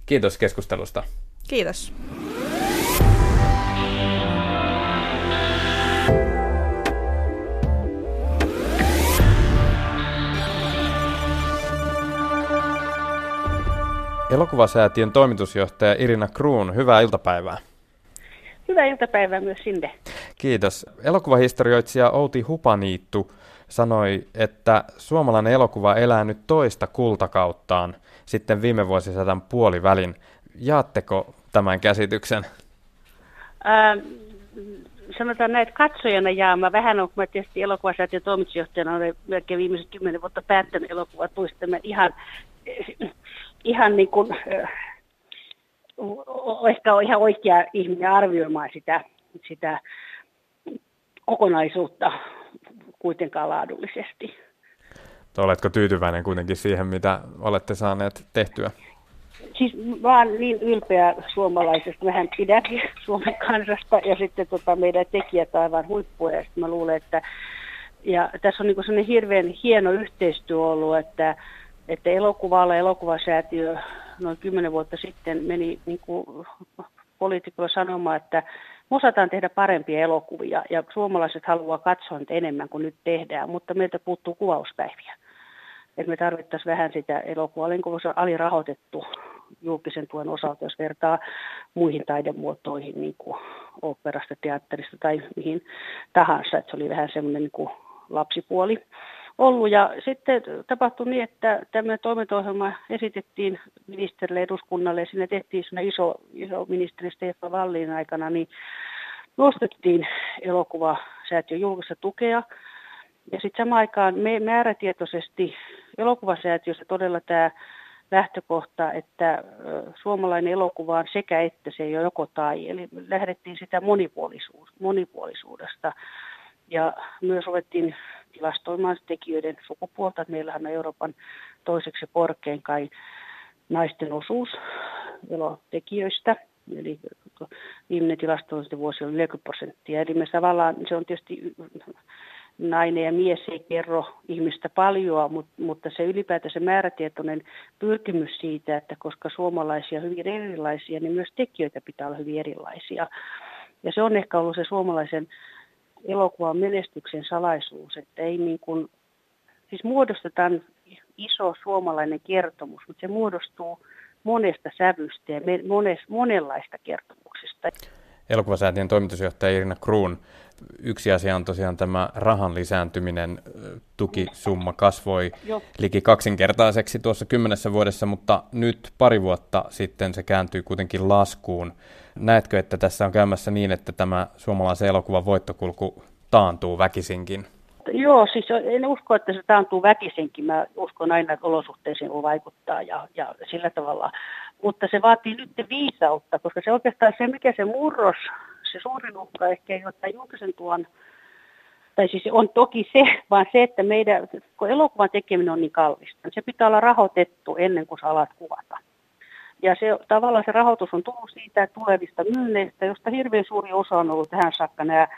Speaker 2: Kiitos keskustelusta.
Speaker 1: Kiitos.
Speaker 2: Elokuvasäätiön toimitusjohtaja Irina Kruun, hyvää iltapäivää.
Speaker 5: Hyvää iltapäivää myös sinne.
Speaker 2: Kiitos. Elokuvahistorioitsija Outi Hupaniittu sanoi, että suomalainen elokuva elää nyt toista kultakauttaan sitten viime vuosisadan puolivälin. Jaatteko tämän käsityksen?
Speaker 5: Ähm, sanotaan näin, että katsojana jaama vähän on, kun mä tietysti elokuvasäätiön toimitusjohtajana olen melkein viimeiset kymmenen vuotta päättänyt elokuvat, ihan ihan niin kuin, ehkä on ihan oikea ihminen arvioimaan sitä, sitä kokonaisuutta kuitenkaan laadullisesti.
Speaker 2: Oletko tyytyväinen kuitenkin siihen, mitä olette saaneet tehtyä?
Speaker 5: Siis vaan niin ylpeä suomalaisesta. Mähän pidänkin Suomen kansasta ja sitten tota, meidän tekijät aivan huippuja. Ja mä luulen, että ja tässä on niin sellainen hirveän hieno yhteistyö ollut, että että elokuvalla elokuvasäätiö noin kymmenen vuotta sitten meni niin poliitikolla sanomaan, että me osataan tehdä parempia elokuvia ja suomalaiset haluaa katsoa niitä enemmän kuin nyt tehdään, mutta meiltä puuttuu kuvauspäiviä. Et me tarvittaisiin vähän sitä elokuvaa, niin kuin se on alirahoitettu julkisen tuen osalta, jos vertaa muihin taidemuotoihin, niin kuin operasta, teatterista tai mihin tahansa. Et se oli vähän semmoinen niin lapsipuoli ollut. Ja sitten tapahtui niin, että tämä toiminto esitettiin ministerille eduskunnalle ja siinä tehtiin iso, iso ministeri Stefan Wallin aikana, niin nostettiin elokuvasäätiön julkista tukea. Ja sitten samaan aikaan me määrätietoisesti elokuvasäätiössä todella tämä lähtökohta, että suomalainen elokuva on sekä että se ei ole joko tai. Eli lähdettiin sitä monipuolisuudesta. Ja myös ruvettiin tilastoimaan tekijöiden sukupuolta. Meillähän on Euroopan toiseksi korkein kai naisten osuus tekijöistä. Eli viimeinen tilastollinen vuosi oli 40 prosenttia. Eli me tavallaan, se on tietysti nainen ja mies ei kerro ihmistä paljon, mutta, mutta se ylipäätään se määrätietoinen pyrkimys siitä, että koska suomalaisia on hyvin erilaisia, niin myös tekijöitä pitää olla hyvin erilaisia. Ja se on ehkä ollut se suomalaisen elokuvan menestyksen salaisuus, että ei niin kuin, siis muodostetaan iso suomalainen kertomus, mutta se muodostuu monesta sävystä ja mones, monenlaista kertomuksista.
Speaker 2: Elokuvasäätiön toimitusjohtaja Irina Kruun. Yksi asia on tosiaan tämä rahan lisääntyminen. Tukisumma kasvoi Joo. liki kaksinkertaiseksi tuossa kymmenessä vuodessa, mutta nyt pari vuotta sitten se kääntyi kuitenkin laskuun. Näetkö, että tässä on käymässä niin, että tämä suomalaisen elokuvan voittokulku taantuu väkisinkin?
Speaker 5: Joo, siis en usko, että se taantuu väkisinkin. Mä uskon aina, että olosuhteisiin voi vaikuttaa ja, ja sillä tavalla. Mutta se vaatii nyt viisautta, koska se oikeastaan se, mikä se murros, se suurin uhka ehkä ei ole julkisen tuon, tai siis on toki se, vaan se, että meidän, kun elokuvan tekeminen on niin kallista, niin se pitää olla rahoitettu ennen kuin sä alat kuvata. Ja se, tavallaan se rahoitus on tullut siitä tulevista myynneistä, josta hirveän suuri osa on ollut tähän saakka nämä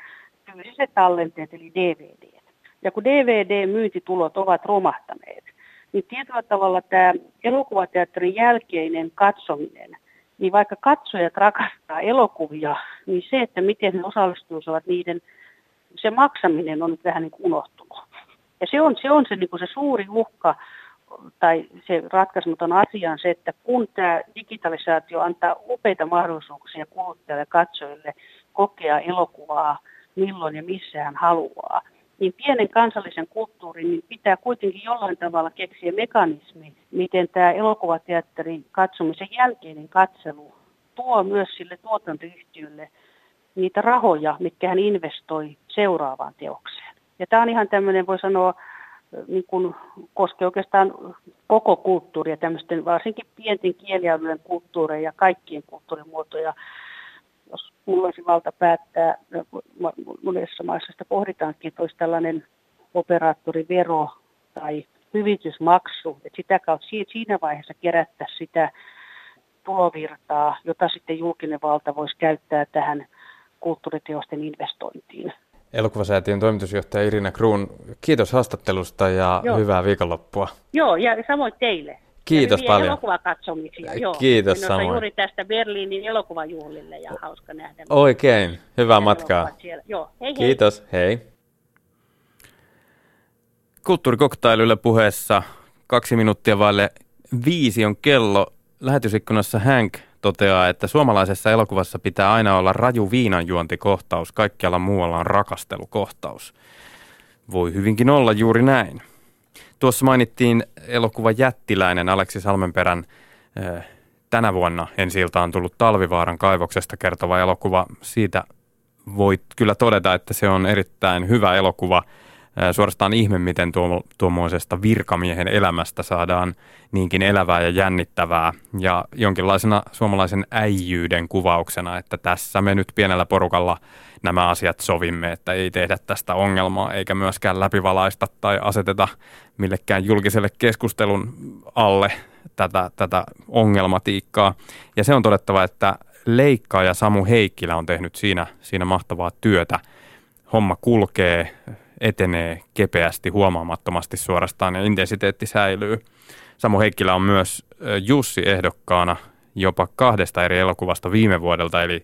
Speaker 5: fyysiset tallenteet, eli DVD. Ja kun DVD-myyntitulot ovat romahtaneet, niin tietyllä tavalla tämä elokuvateatterin jälkeinen katsominen, niin vaikka katsojat rakastaa elokuvia, niin se, että miten ne osallistuisivat niiden, se maksaminen on nyt vähän niin kuin unohtunut. Ja se on se, on se, niin kuin se suuri uhka tai se ratkaisematon asia on se, että kun tämä digitalisaatio antaa upeita mahdollisuuksia kuluttajille katsojille kokea elokuvaa milloin ja missä hän haluaa. Niin pienen kansallisen kulttuurin niin pitää kuitenkin jollain tavalla keksiä mekanismi, miten tämä elokuvateatterin katsomisen jälkeinen katselu tuo myös sille tuotantoyhtiölle niitä rahoja, mitkä hän investoi seuraavaan teokseen. Ja tämä on ihan tämmöinen, voi sanoa, niin kuin koskee oikeastaan koko kulttuuria, tämmöisten varsinkin pienten kielialueen kulttuureja ja kaikkien kulttuurimuotoja. Jos mulla olisi valta päättää, monessa maassa sitä pohditaankin, että olisi tällainen operaattorivero tai hyvitysmaksu, että sitä kautta siinä vaiheessa kerättäisiin sitä tulovirtaa, jota sitten julkinen valta voisi käyttää tähän kulttuuriteosten investointiin.
Speaker 2: Elokuvasäätiön toimitusjohtaja Irina Kruun, kiitos haastattelusta ja Joo. hyvää viikonloppua.
Speaker 5: Joo, ja samoin teille.
Speaker 2: Kiitos
Speaker 5: ja
Speaker 2: paljon.
Speaker 5: elokuvakatsomisia, joo.
Speaker 2: Kiitos samoin.
Speaker 5: juuri tästä Berliinin elokuvajuhlille ja hauska nähdä.
Speaker 2: Oikein, hyvää matkaa.
Speaker 5: Joo, hei hei.
Speaker 2: Kiitos, hei. Kulttuurikoktailuille puheessa kaksi minuuttia vaille viisi on kello. Lähetysikkunassa Hank toteaa, että suomalaisessa elokuvassa pitää aina olla raju viinanjuontikohtaus, kaikkialla muualla on rakastelukohtaus. Voi hyvinkin olla juuri näin. Tuossa mainittiin elokuva Jättiläinen Aleksi Salmenperän äh, tänä vuonna ensi on tullut Talvivaaran kaivoksesta kertova elokuva. Siitä voit kyllä todeta, että se on erittäin hyvä elokuva – suorastaan ihme, miten tuo, tuommoisesta virkamiehen elämästä saadaan niinkin elävää ja jännittävää ja jonkinlaisena suomalaisen äijyyden kuvauksena, että tässä me nyt pienellä porukalla nämä asiat sovimme, että ei tehdä tästä ongelmaa eikä myöskään läpivalaista tai aseteta millekään julkiselle keskustelun alle tätä, tätä ongelmatiikkaa. Ja se on todettava, että leikkaaja Samu Heikkilä on tehnyt siinä, siinä mahtavaa työtä. Homma kulkee, etenee kepeästi, huomaamattomasti suorastaan ja intensiteetti säilyy. Samu Heikkilä on myös Jussi ehdokkaana jopa kahdesta eri elokuvasta viime vuodelta, eli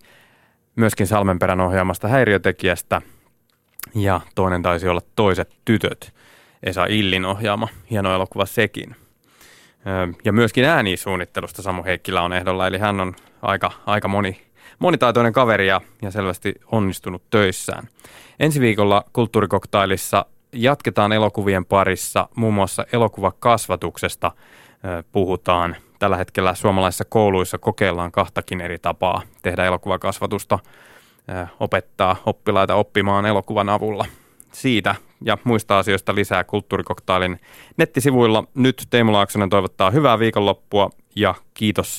Speaker 2: myöskin Salmenperän ohjaamasta häiriötekijästä ja toinen taisi olla Toiset tytöt, Esa Illin ohjaama, hieno elokuva sekin. Ja myöskin äänisuunnittelusta Samu Heikkilä on ehdolla, eli hän on aika, aika moni, monitaitoinen kaveri ja, ja selvästi onnistunut töissään. Ensi viikolla kulttuurikoktailissa jatketaan elokuvien parissa, muun muassa elokuvakasvatuksesta puhutaan. Tällä hetkellä suomalaisissa kouluissa kokeillaan kahtakin eri tapaa tehdä elokuvakasvatusta, opettaa oppilaita oppimaan elokuvan avulla. Siitä ja muista asioista lisää Kulttuurikoktailin nettisivuilla. Nyt Teemu Laaksonen toivottaa hyvää viikonloppua ja kiitos